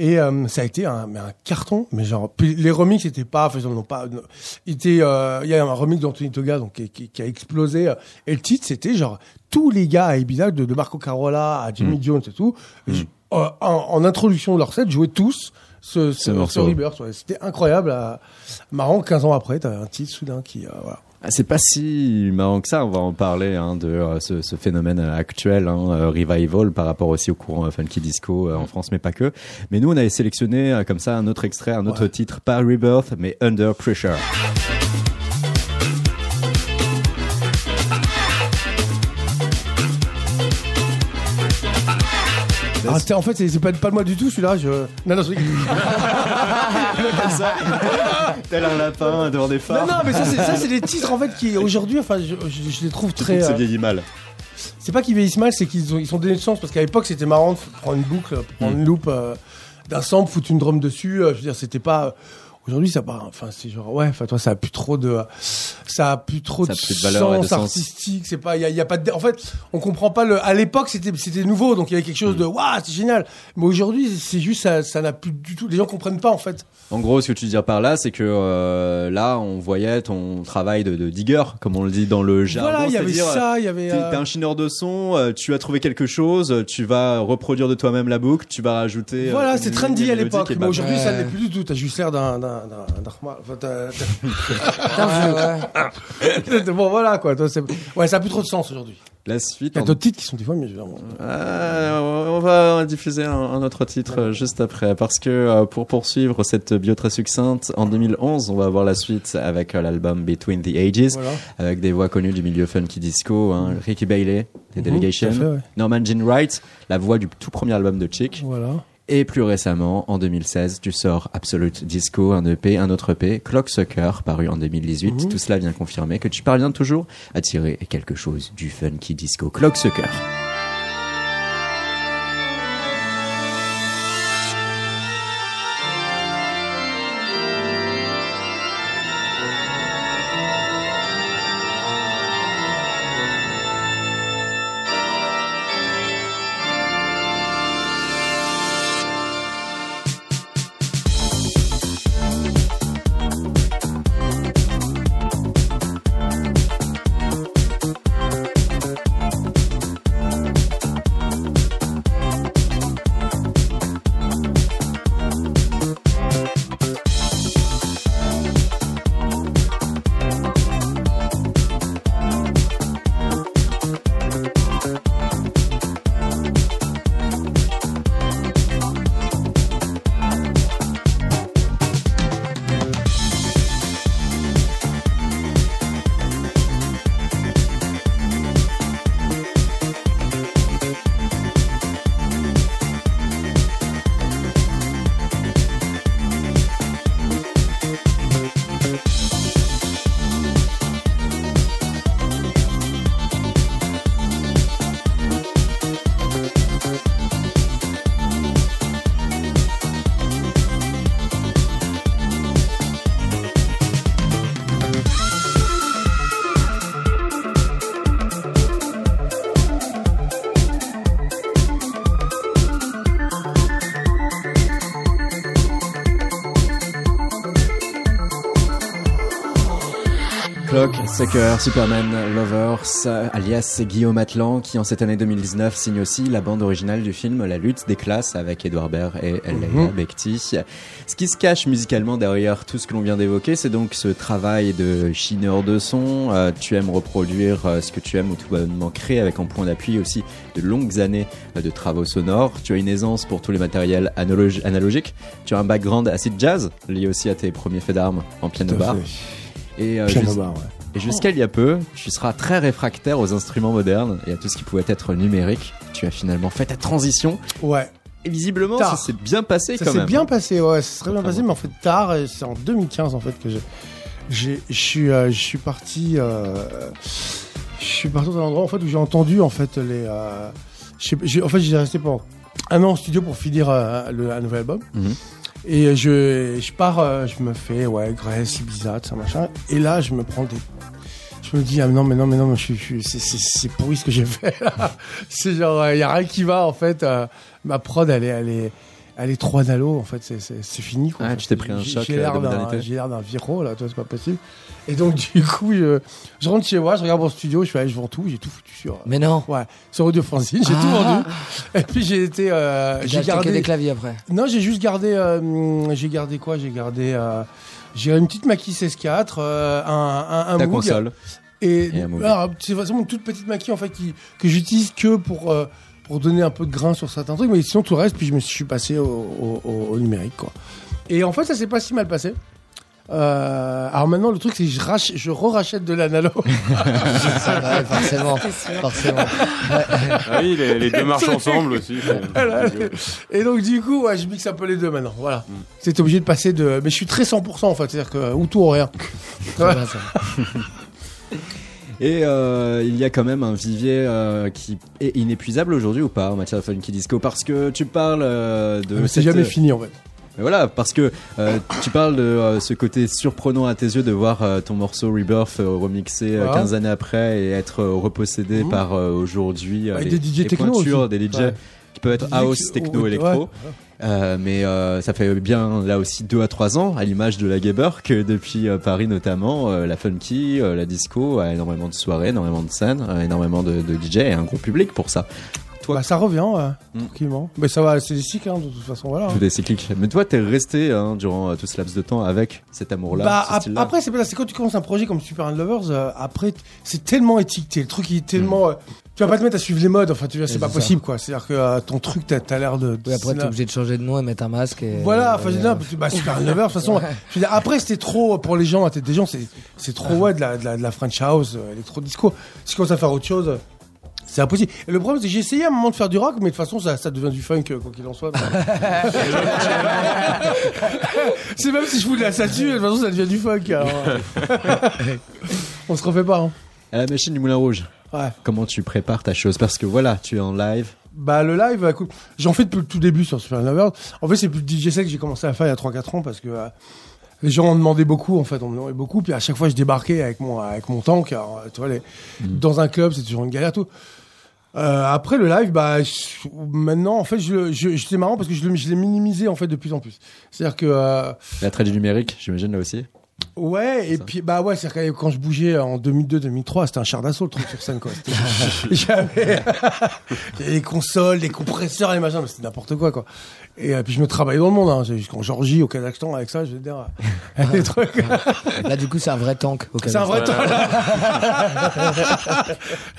Et euh, ça a été un, mais un carton, mais genre les remixes étaient pas, ils n'ont pas, il euh, y a un remix d'Anthony Toga donc qui, qui- qui a explosé. euh, Et le titre c'était genre tous les gars à Ibiza, de, de Marco Carola à Jimmy Jones et tout, j- euh, en, en introduction de leur set jouaient tous ce, ce, Rebirth, ouais. C'était incroyable. euh, marrant, 15 ans après, t'avais un titre soudain qui, euh, voilà. Ah, c'est pas si marrant que ça, on va en parler hein, de euh, ce, ce phénomène actuel, hein, euh, revival par rapport aussi au courant euh, funky disco en France, mais pas que. Mais nous, on avait sélectionné comme ça un autre extrait, un autre Ouais. titre, pas Rebirth, mais Under Pressure. Ah, c'était- en fait, c'est c'est pas, pas de moi du tout, celui-là. Je... Non, non, je rigole. *laughs* Tel un lapin devant des non, phares. non, mais ça, c'est ça, c'est des titres en fait qui aujourd'hui, enfin, je, je- je les trouve très. euh, c'est vieilli mal. C'est pas qu'ils vieillissent mal, c'est qu'ils ont, ils sont donnés de sens parce qu'à l'époque c'était marrant de prendre une boucle, prendre Mm. une loupe euh, d'un sample, foutre une drum dessus. euh, je veux dire, c'était pas. Aujourd'hui, ça part. Enfin, c'est genre ouais. Enfin, toi, ça a plus trop de. Ça a plus trop Ça de, plus de valeur de sens artistique. C'est pas. Il y a, il y a pas de. En fait, on comprend pas le. À l'époque, c'était c'était nouveau, donc il y avait quelque chose Mm. de waouh, c'est génial. Mais aujourd'hui, c'est juste ça. Ça n'a plus du tout. Les gens comprennent pas en fait. En gros, ce que tu veux dire par là, c'est que euh, là, on voyait ton travail de, de digger, comme on le dit dans le jargon. voilà, il y avait ça. Il y avait. T'es euh, un chineur de son, euh, tu as trouvé quelque chose, tu vas reproduire de toi-même la boucle, tu vas rajouter. Voilà, c'est trendy à l'époque, mais aujourd'hui ça l'est plus du tout. T'as juste l'air d'un bon voilà quoi. Ouais, ça a plus trop de sens aujourd'hui. La suite. Il y a d'autres titres qui sont des fois mieux. Ah, on va diffuser un, autre titre euh, juste après, parce que euh, pour poursuivre cette bio très succincte, en 2011, on va avoir la suite avec euh, l'album Between the Ages, avec des voix connues du milieu funky disco, hein, Ricky Bailey, des Mhm, Delegation. Norman Jean Wright, la voix du tout premier album de Chick, Voilà. Et plus récemment, en 2016, tu sors Absolute Disco, un EP, un autre EP, Clocksucker, paru en 2018. Mhm. Tout cela vient confirmer que tu parviens toujours à tirer quelque chose du funky disco. Clocksucker. Sucker, Superman, Lovers, alias Guillaume Atlan, qui en cette année 2019 signe aussi la bande originale du film La lutte des classes avec Edouard Baird et Leila Bekti. Ce qui se cache musicalement derrière tout ce que l'on vient d'évoquer, c'est donc ce travail de chineur de son. Euh, tu aimes reproduire euh, ce que tu aimes ou tout bonnement créer avec en point d'appui aussi de longues années euh, de travaux sonores. Tu as une aisance pour tous les matériels analogi- analogiques. Tu as un background assez jazz lié aussi à tes premiers faits d'armes en piano bar. Et, Piano bar, ouais. Et jusqu'à il y a peu, tu seras très réfractaire aux instruments modernes et à tout ce qui pouvait être numérique. Tu as finalement fait ta transition Ouais. et visiblement Tard. ça s'est bien passé Ça quand s'est même. bien passé, ouais, ça s'est très bien passé, mais en fait tard, c'est en 2015 en fait que j'ai, j'ai, je suis, euh, je suis parti, euh, je suis parti dans un endroit en fait où j'ai entendu en fait les, euh, je sais- en fait, j'ai resté pour un an en studio pour finir le, un nouvel album. Mhm. Et je, je pars, euh, je me fais, ouais, Grèce, Ibiza, tout ça, machin. Et là, je me prends des. Je me dis, ah non, mais non, mais non, je, suis- je, suis- c'est- c'est c'est pourri ce que j'ai fait là. *laughs* C'est genre, il y a rien qui va, en fait. euh, ma prod, elle est, elle est, elle est trop analo, en fait, c'est- c'est c'est fini. Quoi. Ah, tu t'es pris un J'ai- choc, J'ai euh, l'air de d'un- modernité. j'ai l'air d'un viro, là, toi, c'est pas possible. Et donc, *laughs* du coup, je, je rentre chez moi, je regarde mon studio, je fais, allez, je vends tout, j'ai tout foutu sur. Mais non. Ouais, sur Audio Fanzine, j'ai tout Ah. vendu. Et puis j'ai été, euh, J'ai gardé. des claviers après. Non, j'ai juste gardé. euh, j'ai gardé quoi? J'ai gardé. euh, j'ai une petite maquille 16.4, euh, un, un, un Ta Moog, console. Et, Et un Moog. alors, c'est vraiment une toute petite maquille en fait qui, que j'utilise que pour euh, pour donner un peu de grain sur certains trucs, mais sinon tout le reste. Puis je me suis passé au, au, au- au numérique quoi. Et en fait, ça s'est pas si mal passé. Euh, alors maintenant, le truc, c'est que je, rach- je re-rachète de l'analo. *laughs* Ouais, forcément. forcément. Ah oui, les, les deux marchent ensemble aussi. *laughs* Et donc, du coup, ouais, je mixe un peu les deux maintenant. Voilà. C'est obligé de passer de. Mais je suis très 100% en fait. C'est-à-dire que. Ou tout ou rien. *laughs* Et euh, il y a quand même un vivier euh, qui est inépuisable aujourd'hui ou pas en matière de funky disco? Parce que tu parles euh, de. Mais c'est cette- jamais fini en fait. Mais voilà, parce que euh, tu parles de euh, ce côté surprenant à tes yeux de voir euh, ton morceau Rebirth euh, remixé euh, Voilà. 15 années après et être euh, repossédé Mhm. par euh, aujourd'hui euh, Avec les, des DJ les techno pointures aussi. des DJ Ouais. qui peuvent être house, techno, électro. ouais. Euh, mais euh, ça fait bien là aussi deux à trois ans, à l'image de la Gaber, que depuis euh, Paris notamment, la funky, la disco a énormément de soirées, énormément de scènes, énormément de, de DJ et un gros public pour ça. Toi, Bah, ça revient, ouais, Mm. tranquillement. Mais ça va, c'est des cycles, hein, de toute façon, voilà. hein. tout est cyclique. Mais toi, t'es resté hein, durant euh, tout ce laps de temps avec cet amour-là. Bah, ce ap- après, c'est. C'est quand tu commences un projet comme Super and Lovers, euh, après, c'est tellement étiqueté. Le truc, il est tellement. euh, tu vas pas te mettre à suivre les modes. Enfin, tu vois, c'est pas ça. possible, quoi. C'est-à-dire que euh, ton truc, t'as as, l'air de. de après, t'es obligé de changer de nom et mettre un masque. Et, Voilà, enfin, *laughs* bah, Super and Lovers, de toute façon. Ouais. je veux dire, après, c'était trop pour les gens, la tête des gens, c'est c'est trop, ouais, de la, de la, de la French House, euh, électro disco. Si tu commences à faire autre chose. Euh, C'est impossible. Et le problème, c'est que j'ai essayé à un moment de faire du rock, mais de toute façon, ça, ça devient du funk, euh, quoi qu'il en soit. *laughs* c'est même si je fous de la statue, de toute façon, ça devient du funk. alors, euh. *laughs* On se refait pas, hein. À la machine du Moulin Rouge, Ouais. comment tu prépares ta chose? Parce que voilà, tu es en live. Bah, le live, bah, écoute, j'en fais depuis le tout début sur Super Lovers. En fait, c'est plus le DJ set que j'ai commencé à faire il y a 3-4 ans parce que euh, les gens en demandaient beaucoup, en fait, on me demandait beaucoup. Puis à chaque fois, je débarquais avec mon, avec mon tank. Alors, tu vois, les, dans un club, c'est toujours une galère, tout. Euh, après le live, bah maintenant en fait, je, je, marrant parce que je, l'ai minimisé en fait de plus en plus. C'est-à-dire que euh, L'attrait du numérique, j'imagine là aussi. Ouais, et puis bah ouais, c'est que quand je bougeais en 2002-2003, c'était un char d'assaut le truc sur scène quoi. *laughs* J'avais *laughs* les consoles, les compresseurs, les machins, mais c'était n'importe quoi quoi. Et euh, puis je me travaillais dans le monde, hein. J'ai- jusqu'en Georgie, au Kazakhstan, avec ça, je veux dire, euh, *laughs* des trucs. Là, du coup, c'est un vrai tank. au C'est un vrai temps. Ah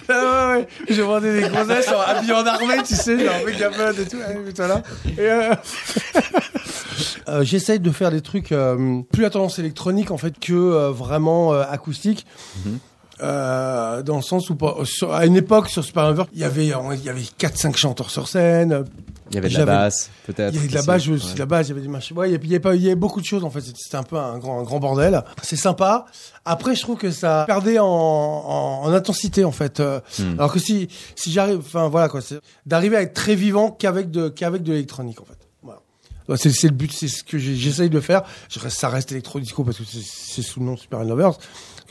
ouais, ouais. Je vendais des gonzesses en- habillées en armée, tu sais, genre mode et tout. mais voilà. Et euh, euh, J'essaye de faire des trucs euh, plus à tendance électronique en fait que euh, vraiment euh, acoustique. Euh, dans le sens où pas- sur- à une époque sur Super Lover, il y avait il y avait 4 5 chanteurs sur scène, Il y avait de la basse, peut-être. il y avait de la je- aussi Ouais. la base, il y avait des machines. Ouais, il y avait, il y avait pas- il y avait beaucoup de choses en fait. C'était un peu un grand, un grand bordel. C'est sympa. Après, je trouve que ça perdait en, en, en intensité en fait. Hmm. Alors que si, si j'arrive, enfin voilà quoi, d'arriver à être très vivant qu'avec de, qu'avec de l'électronique en fait. Ouais, C'est c'est le but, c'est ce que j'essaye de faire. Je reste, ça reste électro-disco parce que c'est- c'est sous le nom Super Lovers.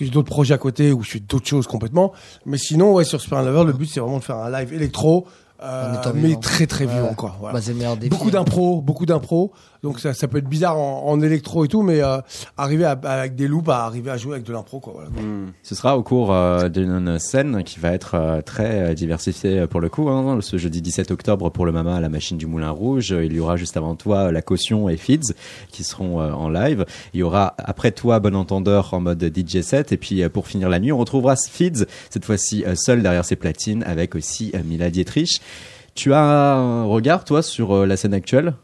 J'ai d'autres projets à côté où je fais d'autres choses complètement. Mais sinon, ouais, sur Super Lovers, le but c'est vraiment de faire un live électro, euh, mais vivant. très très vivant ouais. quoi. Voilà Bah, beaucoup d'impro, beaucoup d'impro. Donc ça, ça peut être bizarre en, électro et tout, mais euh, arriver à, avec des loops, à arriver à jouer avec de l'impro, quoi. Voilà. Hmm. Ce sera au cours euh, d'une scène qui va être euh, très euh, diversifiée pour le coup. Hein. Ce jeudi 17 octobre pour le Mama à la machine du Moulin Rouge, il y aura juste avant toi la caution et Feeds qui seront en live. Il y aura après toi Bon Entendeur en mode DJ set et puis pour finir la nuit on retrouvera Feeds cette fois-ci seul derrière ses platines avec aussi Mila Dietrich. Tu as un regard toi sur la scène actuelle?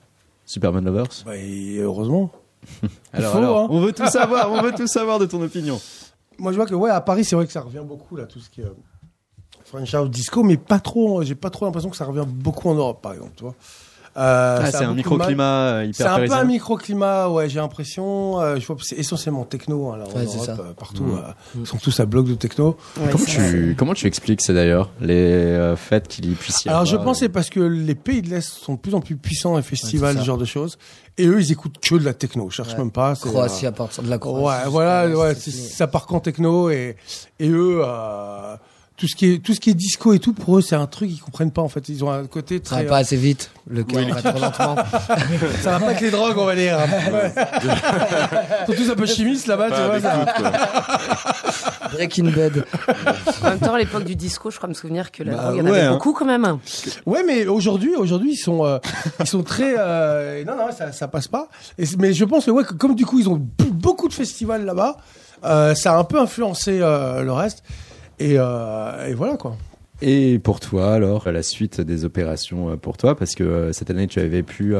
Superman Lovers Bah, et heureusement. *laughs* Alors, faut, alors hein. on veut tout savoir, on veut tout savoir de ton opinion. Moi, je vois que ouais, à Paris, c'est vrai que ça revient beaucoup là, tout ce qui est euh, French House Disco, mais pas trop. J'ai pas trop l'impression que ça revient beaucoup en Europe, par exemple. Tu vois. Euh, Ah, c'est un microclimat euh, C'est hyper un peu un microclimat, ouais, j'ai l'impression. Euh, je vois que c'est essentiellement techno, hein, là, en Ouais, c'est Europe, ça. euh, partout. Mm. euh, ils sont tous à bloc de techno. Ouais, Comment c'est tu, comment tu expliques ça d'ailleurs, les euh, fêtes qu'il y puisse y Alors je pense que c'est parce que les pays de l'Est sont de plus en plus puissants et festivals, Ouais, c'est ce genre de choses. Et eux, ils écoutent que de la techno. Je cherche Ouais. même pas. c'est, Croatie euh, à partir de la Croatie. Ouais, voilà, c'est- ça part qu'en techno et et eux, euh, tout ce qui est tout ce qui est disco et tout pour eux, c'est un truc qu'ils comprennent pas en fait. Ils ont un côté Ça va très. pas assez vite. Le cœur va trop lentement. *laughs* ça va pas avec les drogues, on va dire. Ouais. *laughs* Ils sont tous un peu chimistes là-bas, tu vois. ça-. Breaking Bad. En même temps, à l'époque du disco, je crois me souvenir que la Bah, drogue, il y en ouais, avait hein. beaucoup quand même. Ouais, mais aujourd'hui, aujourd'hui, ils sont, euh, ils sont très. euh, non, non, ça, ça passe pas. Et mais je pense que ouais, que comme du coup, ils ont beaucoup de festivals là-bas, euh, ça a un peu influencé euh, le reste. Et, euh, et voilà quoi. Et pour toi, alors, la suite des opérations euh, pour toi, parce que euh, cette année, tu avais pu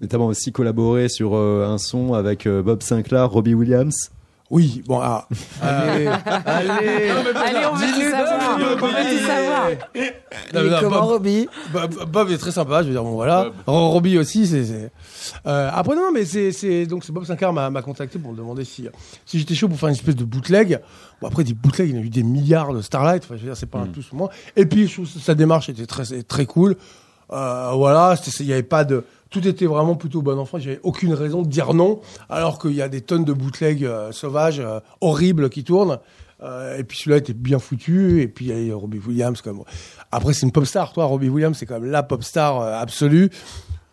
notamment aussi collaborer sur un son avec Bob Sinclair, Robbie Williams. Oui, bon, ah. *laughs* Allez, allez. Allez, on veut tout savoir. On veut tout savoir. Non, non, comment, Bob, Robbie Bob, Bob est très sympa, je veux dire, bon voilà. Ro- Robbie aussi, c'est. Euh, après, non, mais c'est. c'est- Donc, Bob Sinclair m'a m'a contacté pour me demander si, si j'étais chaud pour faire une espèce de bootleg. Bon, après, des bootlegs, il y en a eu des milliards de Starlight, enfin, je veux dire, c'est pas un plus ou moins. Et puis, je trouve que sa démarche était très, très cool. Euh, voilà, il y avait pas de. Tout était vraiment plutôt bon enfant. J'avais aucune raison de dire non, alors qu'il y a des tonnes de bootlegs euh, sauvages, euh, horribles qui tournent. Euh, et puis celui-là était bien foutu. Et puis il y a Robbie Williams comme. Après c'est une pop star, toi. Robbie Williams c'est quand même la pop star euh, absolue.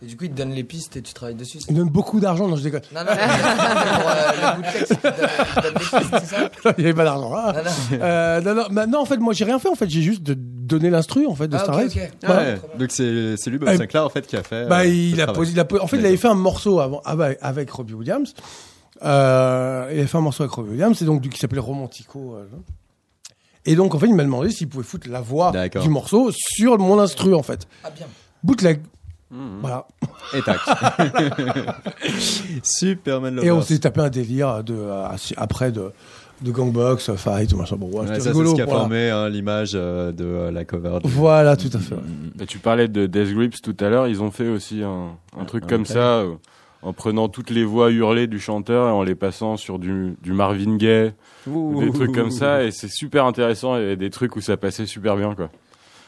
Et du coup, il te donne les pistes et tu travailles dessus. Il donne beaucoup d'argent. Non, je déconne. Non, non, mais pour il te donne- il te donne les pistes, c'est ça? *laughs* Il y avait pas d'argent. hein. Non, non. Euh, non, non, bah, non, en fait, moi j'ai rien fait. En fait, j'ai juste de donné l'instru en fait de Ah, ok, Starlight. ok. Voilà. Ouais, donc c'est c'est lui, Bob Euh, Sinclair, en fait, qui a fait. Bah, euh, il a posé, il a posé- en fait, il avait fait un morceau avant, avec, avec Robbie Williams. Euh, il avait fait un morceau avec Robbie Williams, et donc, du- qui s'appelait Romantico. euh, et donc, en fait, il m'a demandé s'il pouvait foutre la voix du morceau sur mon instru, en fait. Ah, bien. Bootleg. Voilà. Et tac. *laughs* Superman Et on Lovers. s'est tapé un délire de, euh, après de, de gangbox, fight, machin. Bon, ouais, Ouais, c'était ça, c'est ce qui a voilà. formé hein, l'image euh, de euh, la cover. Voilà, tout à fait. ouais. Et tu parlais de Death Grips tout à l'heure, ils ont fait aussi un, un truc comme ça, euh, en prenant toutes les voix hurlées du chanteur et en les passant sur du, du Marvin Gaye, ou des trucs comme ça, et c'est super intéressant, avait des trucs où ça passait super bien, quoi.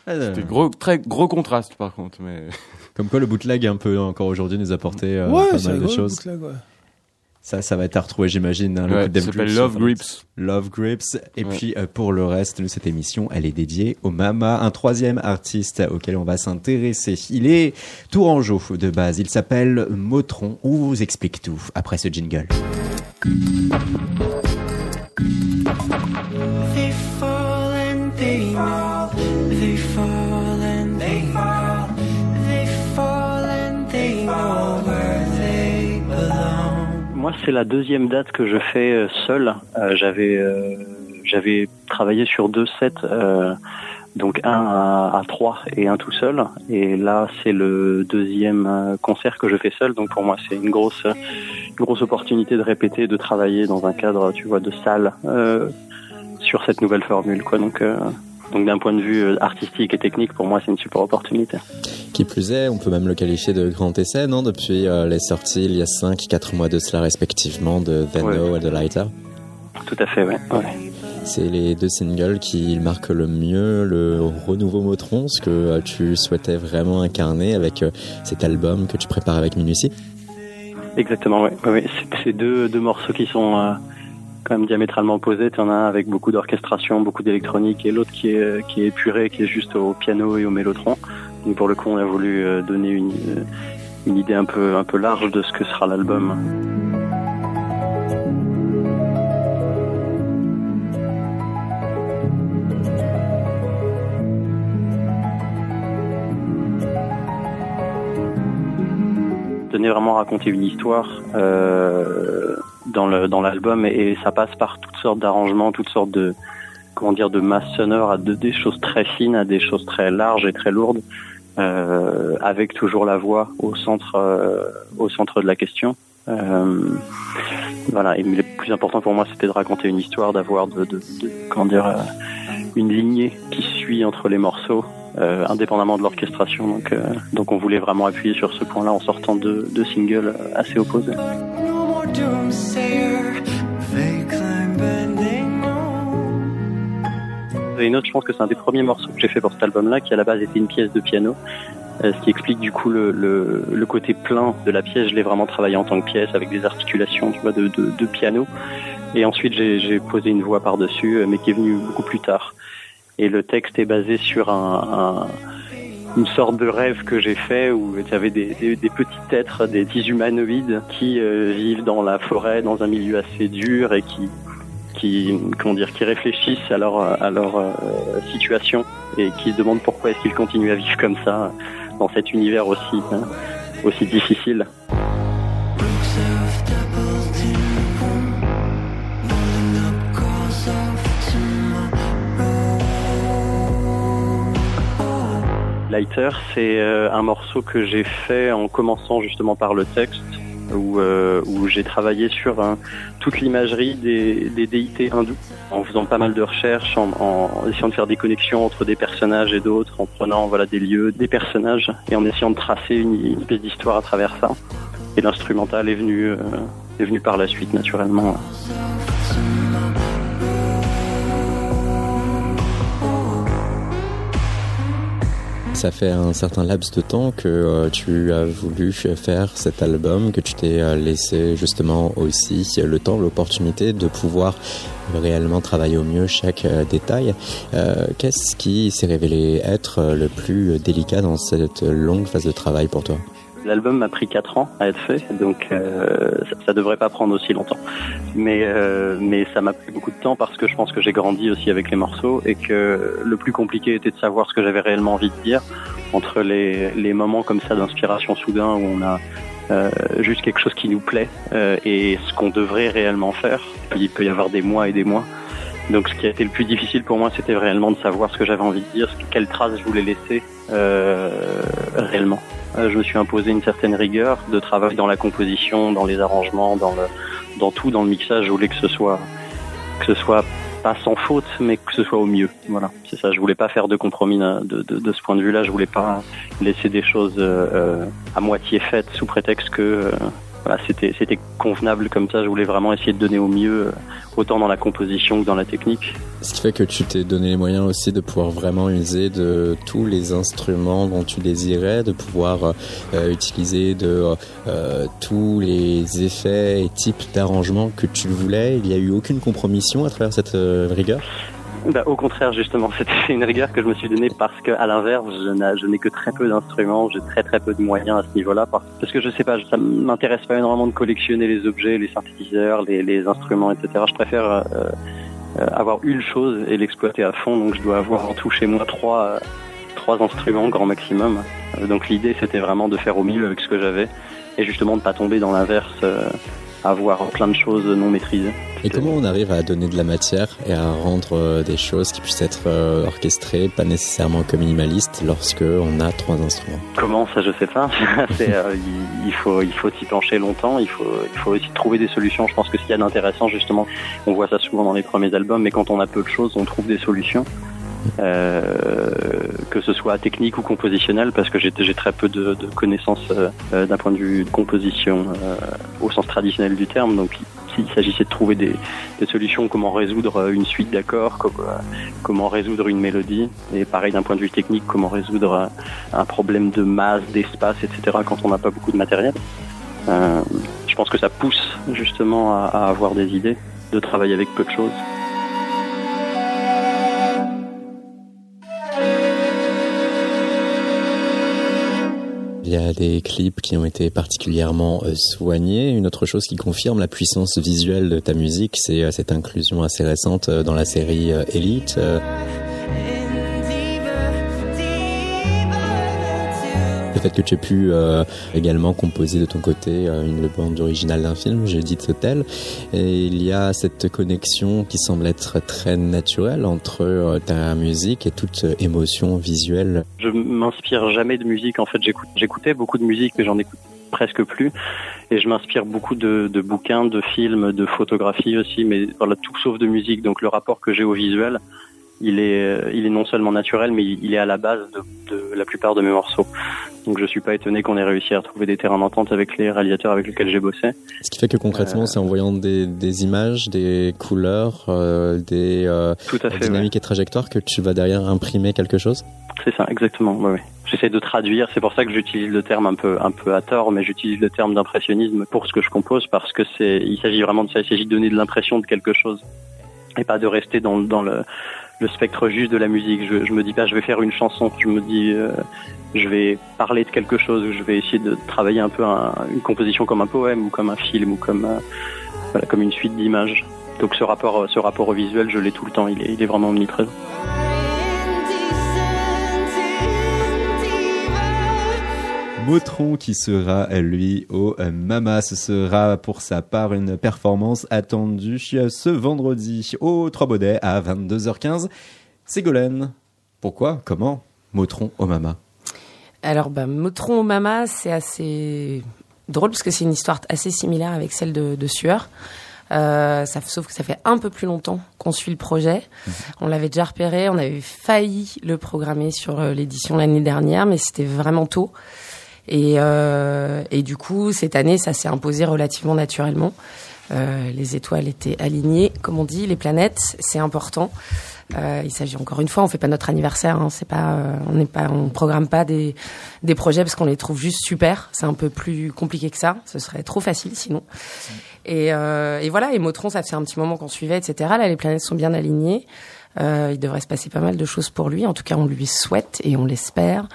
C'était gros, très gros contraste, par contre, mais... Comme quoi le bootleg un peu encore aujourd'hui nous apportait euh, ouais, pas mal de choses. bootleg, ouais. Ça, ça va être à retrouver, j'imagine. hein, Ouais, ça s'appelle Love Grips. Love Grips. Et Ouais. puis euh, pour le reste de cette émission, elle est dédiée au Mama, un troisième artiste auquel on va s'intéresser. Il est tourangeau de base. Il s'appelle Motron. On vous explique tout après ce jingle. C'est la deuxième date que je fais euh, seul. Euh, j'avais euh, j'avais travaillé sur deux sets, donc un à, à trois et un tout seul. Et là, c'est le deuxième concert que je fais seul. Donc pour moi, c'est une grosse une grosse opportunité de répéter, de travailler dans un cadre, tu vois, de salle sur cette nouvelle formule. Quoi. Donc donc d'un point de vue euh, artistique et technique, pour moi, c'est une super opportunité. Qui plus est, on peut même le qualifier de grand essai, non Depuis euh, les sorties il y a 5-4 mois de cela respectivement de Then Ouais. Et de Lighter. Tout à fait, ouais. ouais. C'est les deux singles qui marquent le mieux le renouveau Motron, ce que euh, tu souhaitais vraiment incarner avec cet album que tu prépares avec minutie. Exactement, ouais. ouais, ouais. C'est- C'est deux, deux morceaux qui sont euh, quand même diamétralement opposés. Tu en as un avec beaucoup d'orchestration, beaucoup d'électronique, et l'autre qui est, euh, qui est épuré, qui est juste au piano et au mélotron. Donc pour le coup, on a voulu euh, donner une, euh, une idée un peu, un peu large de ce que sera l'album. Donner vraiment raconter une histoire euh, dans l'album et, ça passe par toutes sortes d'arrangements, toutes sortes de comment dire de sonores, à de, des choses très fines à des choses très larges et très lourdes, euh, avec toujours la voix au centre euh, au centre de la question. Euh, voilà. Et le plus important pour moi, c'était de raconter une histoire, d'avoir de, comment dire une lignée qui suit entre les morceaux indépendamment de l'orchestration. Donc, donc on voulait vraiment appuyer sur ce point-là en sortant deux singles assez opposés. Une autre, je pense que c'est un des premiers morceaux que j'ai fait pour cet album-là, qui à la base était une pièce de piano. Euh, ce qui explique du coup le, côté plein de la pièce. Je l'ai vraiment travaillé en tant que pièce avec des articulations de, piano. Et ensuite j'ai posé une voix par-dessus, euh, mais qui est venue beaucoup plus tard. Et le texte est basé sur un- une sorte de rêve que j'ai fait où il y avait des, petits êtres, des petits humanoïdes qui euh, vivent dans la forêt, dans un milieu assez dur et qui comment dire qui réfléchissent à leur euh, situation et qui demandent pourquoi est-ce qu'ils continuent à vivre comme ça dans cet univers aussi hein, aussi difficile. Lighter, c'est euh, un morceau que j'ai fait en commençant justement par le texte, où, euh, j'ai travaillé sur hein, toute l'imagerie des, déités hindous, en faisant pas mal de recherches, en, en essayant de faire des connexions entre des personnages et d'autres, en prenant voilà des lieux, des personnages, et en essayant de tracer une, une espèce d'histoire à travers ça. Et l'instrumental est venu euh, est venu par la suite naturellement. Ça fait un certain laps de temps que euh, tu as voulu faire cet album, que tu t'es euh, laissé justement aussi le temps, l'opportunité de pouvoir réellement travailler au mieux chaque euh, détail. Qu'est-ce qui s'est révélé être le plus délicat dans cette longue phase de travail pour toi? L'album m'a pris 4 ans à être fait, donc euh, ça, ça devrait pas prendre aussi longtemps. Mais euh, mais ça m'a pris beaucoup de temps parce que je pense que j'ai grandi aussi avec les morceaux et que le plus compliqué était de savoir ce que j'avais réellement envie de dire entre les les moments comme ça d'inspiration soudain où on a euh, juste quelque chose qui nous plaît et ce qu'on devrait réellement faire. Il peut y avoir des mois et des mois. Donc ce qui a été le plus difficile pour moi, c'était réellement de savoir ce que j'avais envie de dire, ce- quelle trace je voulais laisser réellement. Euh, je me suis imposé une certaine rigueur de travail dans la composition, dans les arrangements, dans le, dans tout, dans le mixage. Je voulais que ce soit, que ce soit pas sans faute, mais que ce soit au mieux. Voilà, c'est ça. Je voulais pas faire de compromis de, de, de ce point de vue-là. Je voulais pas laisser des choses euh, euh, à moitié faites sous prétexte que euh, c'était convenable comme ça. Je voulais vraiment essayer de donner au mieux, euh, autant dans la composition que dans la technique. Ce qui fait que tu t'es donné les moyens aussi de pouvoir vraiment user de tous les instruments dont tu désirais, de pouvoir euh, utiliser de euh, tous les effets et types d'arrangements que tu voulais. Il n'y a eu aucune compromission à travers cette euh, rigueur? Bah, au contraire, justement, *laughs* c'était une rigueur que je me suis donnée parce que, à l'inverse, je n'ai que très peu d'instruments, j'ai très très peu de moyens à ce niveau-là, par- parce que je sais pas, ça m'intéresse pas énormément de collectionner les objets, les synthétiseurs, les, instruments, etc. Je préfère euh, euh, avoir une chose et l'exploiter à fond, donc je dois avoir en tout chez moi trois euh, trois instruments grand maximum. Donc l'idée, c'était vraiment de faire au mieux avec ce que j'avais et justement de pas tomber dans l'inverse, avoir plein de choses non maîtrisées. Et comment on arrive à donner de la matière et à rendre euh, des choses qui puissent être euh, orchestrées, pas nécessairement comme minimalistes, lorsque on a trois instruments? Comment ça, je sais pas. *laughs* Euh, il, il faut, il faut s'y pencher longtemps. Il faut, il faut aussi trouver des solutions. Je pense que ce qu'il y a d'intéressant, justement, on voit ça souvent dans les premiers albums, mais quand on a peu de choses, on trouve des solutions. Euh, que ce soit technique ou compositionnel, parce que j'ai très peu de, connaissances euh, euh, d'un point de vue de composition au sens traditionnel du terme. Donc, s'il s'agissait de trouver des, solutions, comment résoudre une suite d'accords, com- comment résoudre une mélodie, et pareil d'un point de vue technique, comment résoudre un problème de masse, d'espace, etc. quand on n'a pas beaucoup de matériel. Je pense que ça pousse justement à, à avoir des idées, de travailler avec peu de choses. Y a des clips qui ont été particulièrement euh, soignés. Une autre chose qui confirme la puissance visuelle de ta musique, c'est euh, cette inclusion assez récente euh, dans la série Elite. Fait que tu aies pu euh, également composer de ton côté euh, une bande originale d'un film, j'ai dit Hotel, et il y a cette connexion qui semble être très naturelle entre euh, ta musique et toute émotion visuelle. Je m'inspire jamais de musique. En fait, j'écoutais beaucoup de musique, mais j'en écoute presque plus. Et je m'inspire beaucoup de, de bouquins, de films, de photographies aussi, mais voilà, tout sauf de musique. Donc le rapport que j'ai au visuel il est, euh, il est non seulement naturel, mais il, est à la base de, de la plupart de mes morceaux. Donc je suis pas étonné qu'on ait réussi à trouver des terrains d'entente avec les réalisateurs avec lesquels j'ai bossé. Ce qui fait que concrètement, Euh, c'est en voyant des, des images, des couleurs, euh, des euh, ouais. dynamiques et trajectoires que tu vas derrière imprimer quelque chose? C'est ça, exactement. Ouais, ouais. J'essaie de traduire. C'est pour ça que j'utilise le terme un peu, un peu à tort, mais j'utilise le terme d'impressionnisme pour ce que je compose parce que c'est, il s'agit vraiment de ça. Il s'agit de donner de l'impression de quelque chose et pas de rester dans, dans le, le spectre juste de la musique. Je, je me dis pas, je vais faire une chanson. Je me dis, euh, je vais parler de quelque chose. Je vais essayer de travailler un peu un- une composition comme un poème ou comme un film ou comme, euh, comme une suite d'images. Donc ce rapport, ce rapport au visuel, je l'ai tout le temps. Il est, il est vraiment omniprésent. Motron qui sera lui au euh, Mama. Ce sera pour sa part une performance attendue ce vendredi au Trois Baudets à 22h15. Ségolène, pourquoi, comment Motron au Mama? Alors, bah, Motron au Mama, c'est assez drôle parce que c'est une histoire assez similaire avec celle de, de Sueur. Euh, ça, sauf que ça fait un peu plus longtemps qu'on suit le projet. On l'avait déjà repéré, on avait failli le programmer sur euh, l'édition l'année dernière, mais c'était vraiment tôt. Et, euh, et du coup, cette année, ça s'est imposé relativement naturellement. Euh, les étoiles étaient alignées, comme on dit, les planètes, c'est important. Euh, il s'agit encore une fois, on fait pas notre anniversaire, hein, c'est pas, euh, on n'est pas, on programme pas des des projets parce qu'on les trouve juste super. C'est un peu plus compliqué que ça. Ce serait trop facile sinon. Et, euh, et voilà. Et Motron, ça fait un petit moment qu'on suivait, etc. Là, les planètes sont bien alignées. Euh, il devrait se passer pas mal de choses pour lui. En tout cas, on lui souhaite et on l'espère.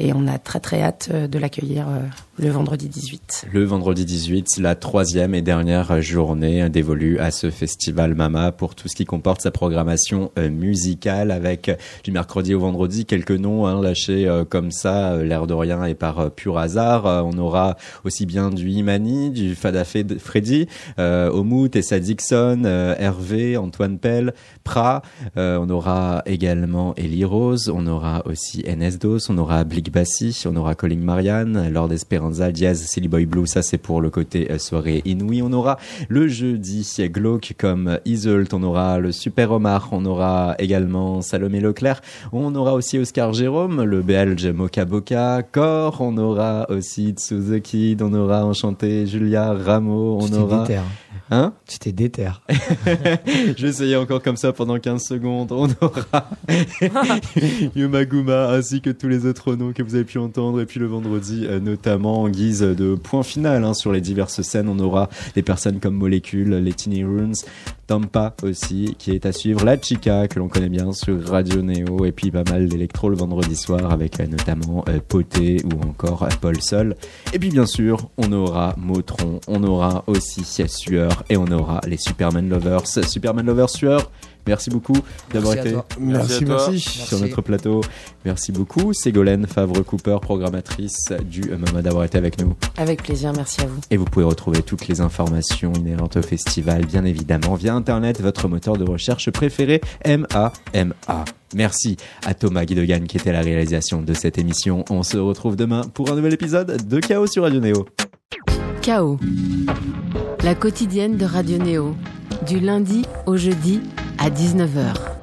Et on a très très hâte euh, de l'accueillir euh, le vendredi 18. Le vendredi 18, la troisième et dernière journée dévolue à ce festival Mama pour tout ce qui comporte sa programmation euh, musicale avec euh, du mercredi au vendredi quelques noms hein, lâchés euh, comme ça, l'air de rien et par pur hasard. On aura aussi bien du Imani, du Fada Freddy, euh, Tessa Dixon, Hervé, Antoine Pell, Pra. On aura également Ellie Rose, on aura aussi NS DOS, on aura Blick Bassi, on aura Colin Marianne, Lord Esperanza, Diaz, Silly Boy Blue, ça c'est pour le côté euh, soirée inouïe. On aura le jeudi glauque comme Isolt, on aura le Super Omar, on aura également Salomé Leclerc, on aura aussi Oscar Jérôme, le belge Moka Boka, Cor, on aura aussi Tsuzuki, on aura Enchanté, Julia, Rameau, on aura... déter. Hein Tu t'es déter. *laughs* Je vais essayer encore comme ça pendant 15 secondes. On aura *laughs* Yumaguma ainsi que tous les autres noms que vous avez pu entendre. Et puis le vendredi, euh, notamment en guise de point final hein, sur les diverses scènes, on aura des personnes comme Molecule, les Tiny Runes, Tampa aussi, qui est à suivre, La Chica, que l'on connaît bien sur Radio Neo, et puis pas mal d'électro le vendredi soir avec euh, notamment euh, Poté ou encore euh, Paul Sol. Et puis bien sûr, on aura Motron, on aura aussi Sueur et on aura les Superman Lovers. Superman Lovers Sueur, merci beaucoup d'avoir été toi. Merci, à toi. merci. sur notre plateau. Merci beaucoup. Ségolène Favre-Cooper, programmatrice du MAMA, d'avoir été avec nous. Avec plaisir, merci à vous. Et vous pouvez retrouver toutes les informations inhérentes au festival, bien évidemment, via Internet, votre moteur de recherche préféré, M-A-M-A. Merci à Thomas Guidogan qui était à la réalisation de cette émission. On se retrouve demain pour un nouvel épisode de Chaos sur Radio Néo. Chaos. La quotidienne de Radio Néo. Du lundi au jeudi à 19h.